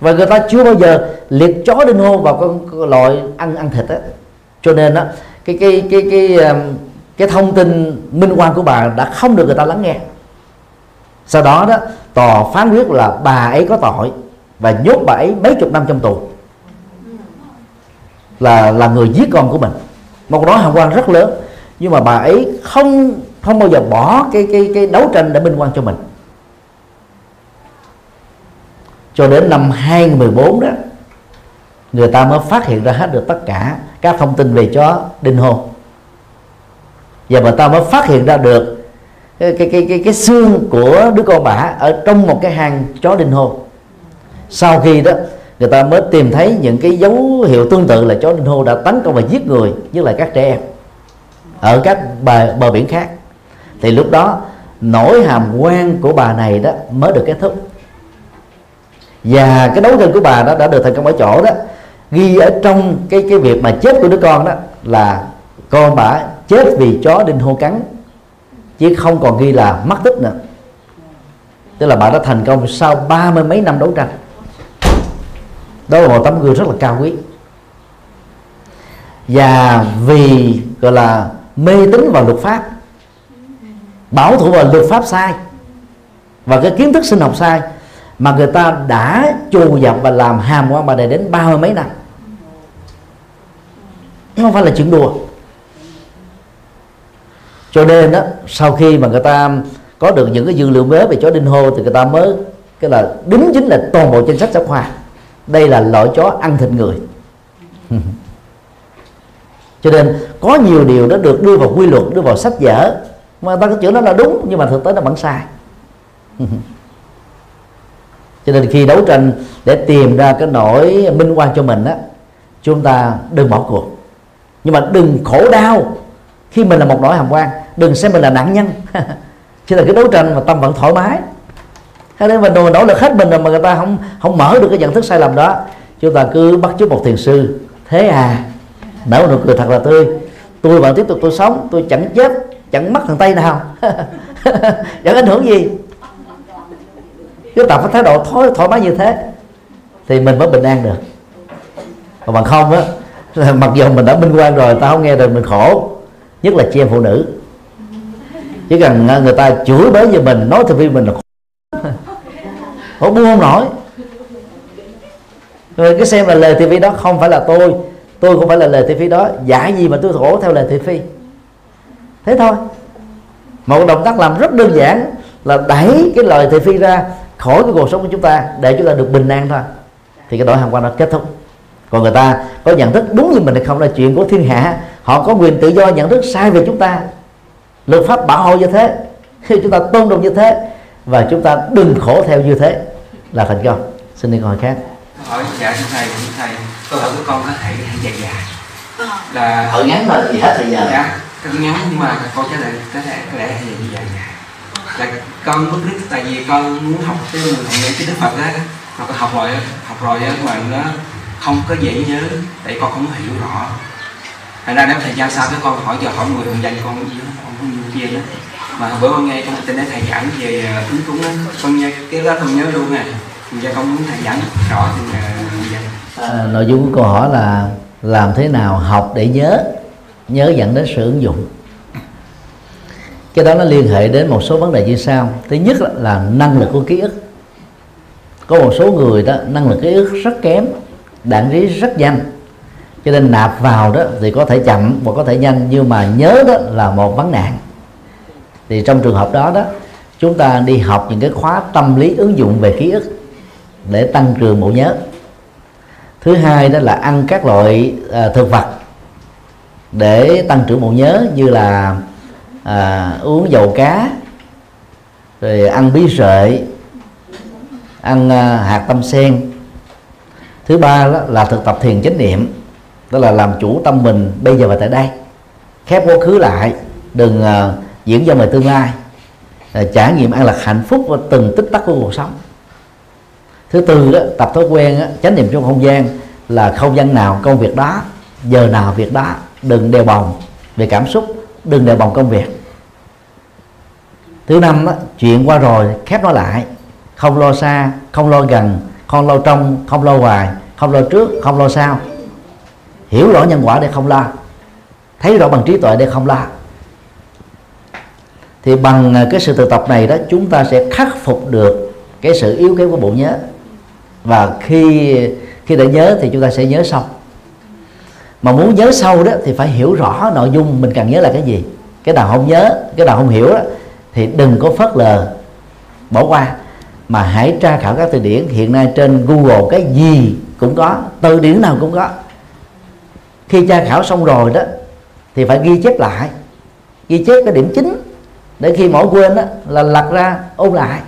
Và người ta chưa bao giờ liệt chó đinh hô vào con loại ăn ăn thịt á. Cho nên đó cái cái cái cái cái, cái thông tin minh quan của bà đã không được người ta lắng nghe. Sau đó đó tòa phán quyết là bà ấy có tội và nhốt bà ấy mấy chục năm trong tù là là người giết con của mình. Một đó hàm quan rất lớn. Nhưng mà bà ấy không không bao giờ bỏ cái cái cái đấu tranh để minh quan cho mình. Cho đến năm 2014 đó người ta mới phát hiện ra hết được tất cả các thông tin về chó đinh hồn, và bà ta mới phát hiện ra được cái cái cái cái, cái xương của đứa con bà ở trong một cái hang chó đinh hồn, sau khi đó người ta mới tìm thấy những cái dấu hiệu tương tự là chó đinh hô đã tấn công và giết người như là các trẻ em ở các bờ, bờ biển khác. Thì lúc đó nỗi hàm quan của bà này đó mới được kết thúc. Và cái đấu tranh của bà đó đã được thành công ở chỗ đó. Ghi ở trong cái cái việc mà chết của đứa con đó là con bà chết vì chó đinh hô cắn chứ không còn ghi là mất tích nữa. Tức là bà đã thành công sau ba mươi mấy năm đấu tranh đó là một tấm gương rất là cao quý. Và vì, gọi là, mê tín vào luật pháp, bảo thủ vào luật pháp sai và cái kiến thức sinh học sai mà người ta đã chù dập và làm hàm quan bà này đến ba mươi mấy năm. Không phải là chuyện đùa. Cho nên đó sau khi mà người ta có được những cái dữ liệu mới về chó đinh hô thì người ta mới, cái là đính chính là toàn bộ trên sách giáo khoa đây là loại chó ăn thịt người. Cho nên, có nhiều điều đó được đưa vào quy luật, đưa vào sách vở, mà ta có chữ nó là đúng, nhưng mà thực tế nó vẫn sai. Cho nên khi đấu tranh để tìm ra cái nỗi minh quan cho mình á, chúng ta đừng bỏ cuộc. Nhưng mà đừng khổ đau khi mình là một nỗi hàm quan đừng xem mình là nạn nhân. Chỉ là cái đấu tranh mà tâm vẫn thoải mái thế nên mình nỗ lực hết mình rồi mà người ta không không mở được cái nhận thức sai lầm đó. Chúng ta cứ bắt chước một thiền sư. Thế à nở nụ cười thật là tươi. Tôi vẫn tiếp tục tôi sống, tôi chẳng chết, chẳng mất thằng tay nào. Chẳng ảnh hưởng gì. Cứ tập cái thái độ thoải thoải mái như thế thì mình mới bình an được. Còn bằng không á, mặc dù mình đã minh quan rồi, ta không nghe được, mình khổ. Nhất là chị em phụ nữ. Chỉ cần à, người ta chửi bới về mình, nói thì vì mình là khổ họ buông không nổi. Rồi cái xem là lời thị phi đó không phải là tôi. Tôi không phải là lời thị phi đó. Giả gì mà tôi khổ theo lời thị phi? Thế thôi. Một động tác làm rất đơn giản là đẩy cái lời thị phi ra khỏi cái cuộc sống của chúng ta để chúng ta được bình an thôi. Thì cái đổi hàng quan nó kết thúc. Còn người ta có nhận thức đúng như mình hay không là chuyện của thiên hạ. Họ có quyền tự do nhận thức sai về chúng ta. Luật pháp bảo hộ như thế. Khi chúng ta tôn trọng như thế và chúng ta đừng khổ theo như thế là thành công xin đi câu hỏi khác. Hỏi dạ thưa thầy thưa thầy. Câu hỏi của con có thể dài dài. Là hỏi ngắn mà gì hết thời giờ dạ con ngắn nhưng mà con trả lời có thể có lẽ hay dài dài. Là con bất biết tại vì con muốn học cái người thầy cái đức phật á. Mà con học rồi học rồi á mà nó không có dễ nhớ tại con không hiểu rõ. Thành ra nếu thầy giao sao với con hỏi giờ hỏi người thường danh con không không nhiều kia đó mà bữa con nghe trong tin đấy thầy giảng về ờ, cúng á. Con nghe cái đó không nhớ luôn à giờ con muốn thầy giảng rõ thì uh, à, nội dung của câu hỏi là làm thế nào học để nhớ nhớ dẫn đến sự ứng dụng. Cái đó nó liên hệ đến một số vấn đề như sau. Thứ nhất là năng lực của ký ức. Có một số người đó năng lực ký ức rất kém đạn trí rất nhanh. Cho nên nạp vào đó thì có thể chậm và có thể nhanh nhưng mà nhớ đó là một vấn nạn thì trong trường hợp đó đó chúng ta đi học những cái khóa tâm lý ứng dụng về ký ức để tăng cường bộ nhớ. Thứ hai đó là ăn các loại à, thực vật để tăng trưởng bộ nhớ như là à, uống dầu cá rồi ăn bí sợi ăn à, hạt tâm sen. Thứ ba đó là thực tập thiền chánh niệm đó là làm chủ tâm mình bây giờ và tại đây. Khép quá khứ lại đừng à, diễn ra về tương lai trải nghiệm an lạc hạnh phúc và từng tích tắc của cuộc sống. Thứ tư đó tập thói quen đó, chánh niệm trong không gian là không gian nào công việc đó giờ nào việc đó đừng đeo bồng về cảm xúc đừng đeo bồng công việc. Thứ năm đó, chuyện qua rồi khép nó lại không lo xa không lo gần không lo trong không lo ngoài không lo trước không lo sau. Hiểu rõ nhân quả để không lo thấy rõ bằng trí tuệ để không lo thì bằng ờ, cái sự thực tập này đó chúng ta sẽ khắc phục được cái sự yếu kém của bộ nhớ. Và khi khi đã nhớ thì chúng ta sẽ nhớ sâu mà muốn nhớ sâu đó thì phải hiểu rõ nội dung mình cần nhớ là cái gì. Cái nào không nhớ cái nào không hiểu đó, thì đừng có phớt lờ bỏ qua. Mà hãy tra khảo các từ điển hiện nay trên Google cái gì cũng có từ điển nào cũng có. Khi tra khảo xong rồi đó thì phải ghi chép lại. Ghi chép cái điểm chính để khi mỗi quên đó là lật ra, ôn lại.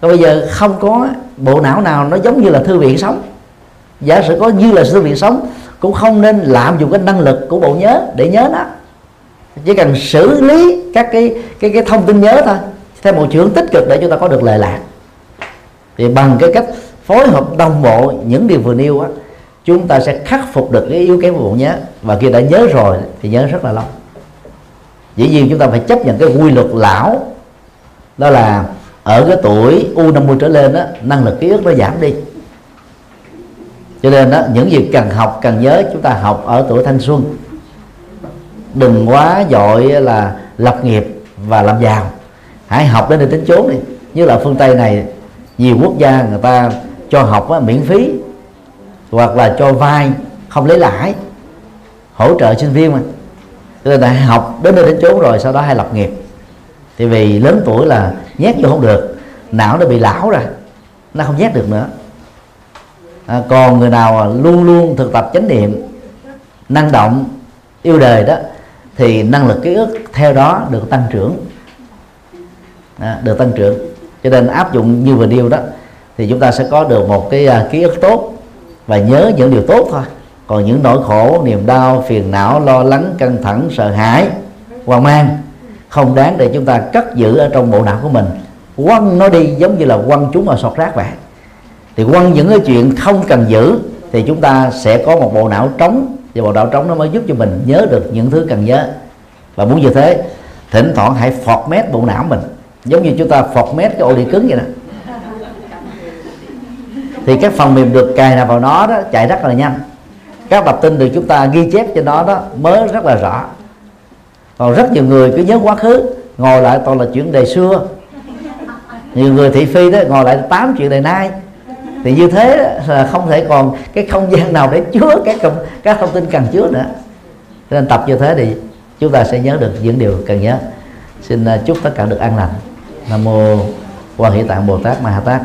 Còn bây giờ không có bộ não nào nó giống như là thư viện sống. Giả sử có như là thư viện sống, cũng không nên lạm dụng cái năng lực của bộ nhớ để nhớ nó. Chỉ cần xử lý các cái cái cái thông tin nhớ thôi, theo một trưởng tích cực để chúng ta có được lệ lạc. Thì bằng cái cách phối hợp đồng bộ những điều vừa nêu á, chúng ta sẽ khắc phục được cái yếu kém của bộ nhớ. Và khi đã nhớ rồi thì nhớ rất là lâu dĩ nhiên chúng ta phải chấp nhận cái quy luật lão. Đó là ở cái tuổi u 50 trở lên đó, năng lực ký ức nó giảm đi. Cho nên đó những gì cần học cần nhớ chúng ta học ở tuổi thanh xuân. Đừng quá dội là lập nghiệp và làm giàu. Hãy học đến để tính chốn đi. Như là phương tây này nhiều quốc gia người ta cho học á, miễn phí hoặc là cho vay không lấy lãi hỗ trợ sinh viên mà người ta đại học đến nơi đến chốn rồi sau đó hay lập nghiệp. Thì vì lớn tuổi là nhét vô không được não nó bị lão rồi nó không nhét được nữa. À, còn người nào luôn luôn thực tập chánh niệm năng động yêu đời đó thì năng lực ký ức theo đó được tăng trưởng. À, được tăng trưởng. Cho nên áp dụng như vừa nêu đó thì chúng ta sẽ có được một cái à, ký ức tốt và nhớ những điều tốt thôi còn những nỗi khổ, niềm đau, phiền não, lo lắng, căng thẳng, sợ hãi, hoang mang, không đáng để chúng ta cất giữ ở trong bộ não của mình. Quăng nó đi giống như là quăng chúng vào sọt rác vậy. Thì quăng những cái chuyện không cần giữ thì chúng ta sẽ có một bộ não trống. Và bộ não trống nó mới giúp cho mình nhớ được những thứ cần nhớ. Và muốn như thế, thỉnh thoảng hãy format bộ não mình. Giống như chúng ta format cái ổ điện cứng vậy nè. Thì các phần mềm được cài nào vào nó đó, chạy rất là nhanh các tập tin được chúng ta ghi chép trên đó đó mới rất là rõ. Còn rất nhiều người cứ nhớ quá khứ ngồi lại toàn là chuyện đời xưa. Nhiều người thị phi đó ngồi lại tám chuyện đời nay. Thì như thế là không thể còn cái không gian nào để chứa các công, các thông tin cần chứa nữa. Thế nên tập như thế thì chúng ta sẽ nhớ được những điều cần nhớ. Xin à, chúc tất cả được an lành. Nam mô quan hệ tạng bồ tát ma ha tát.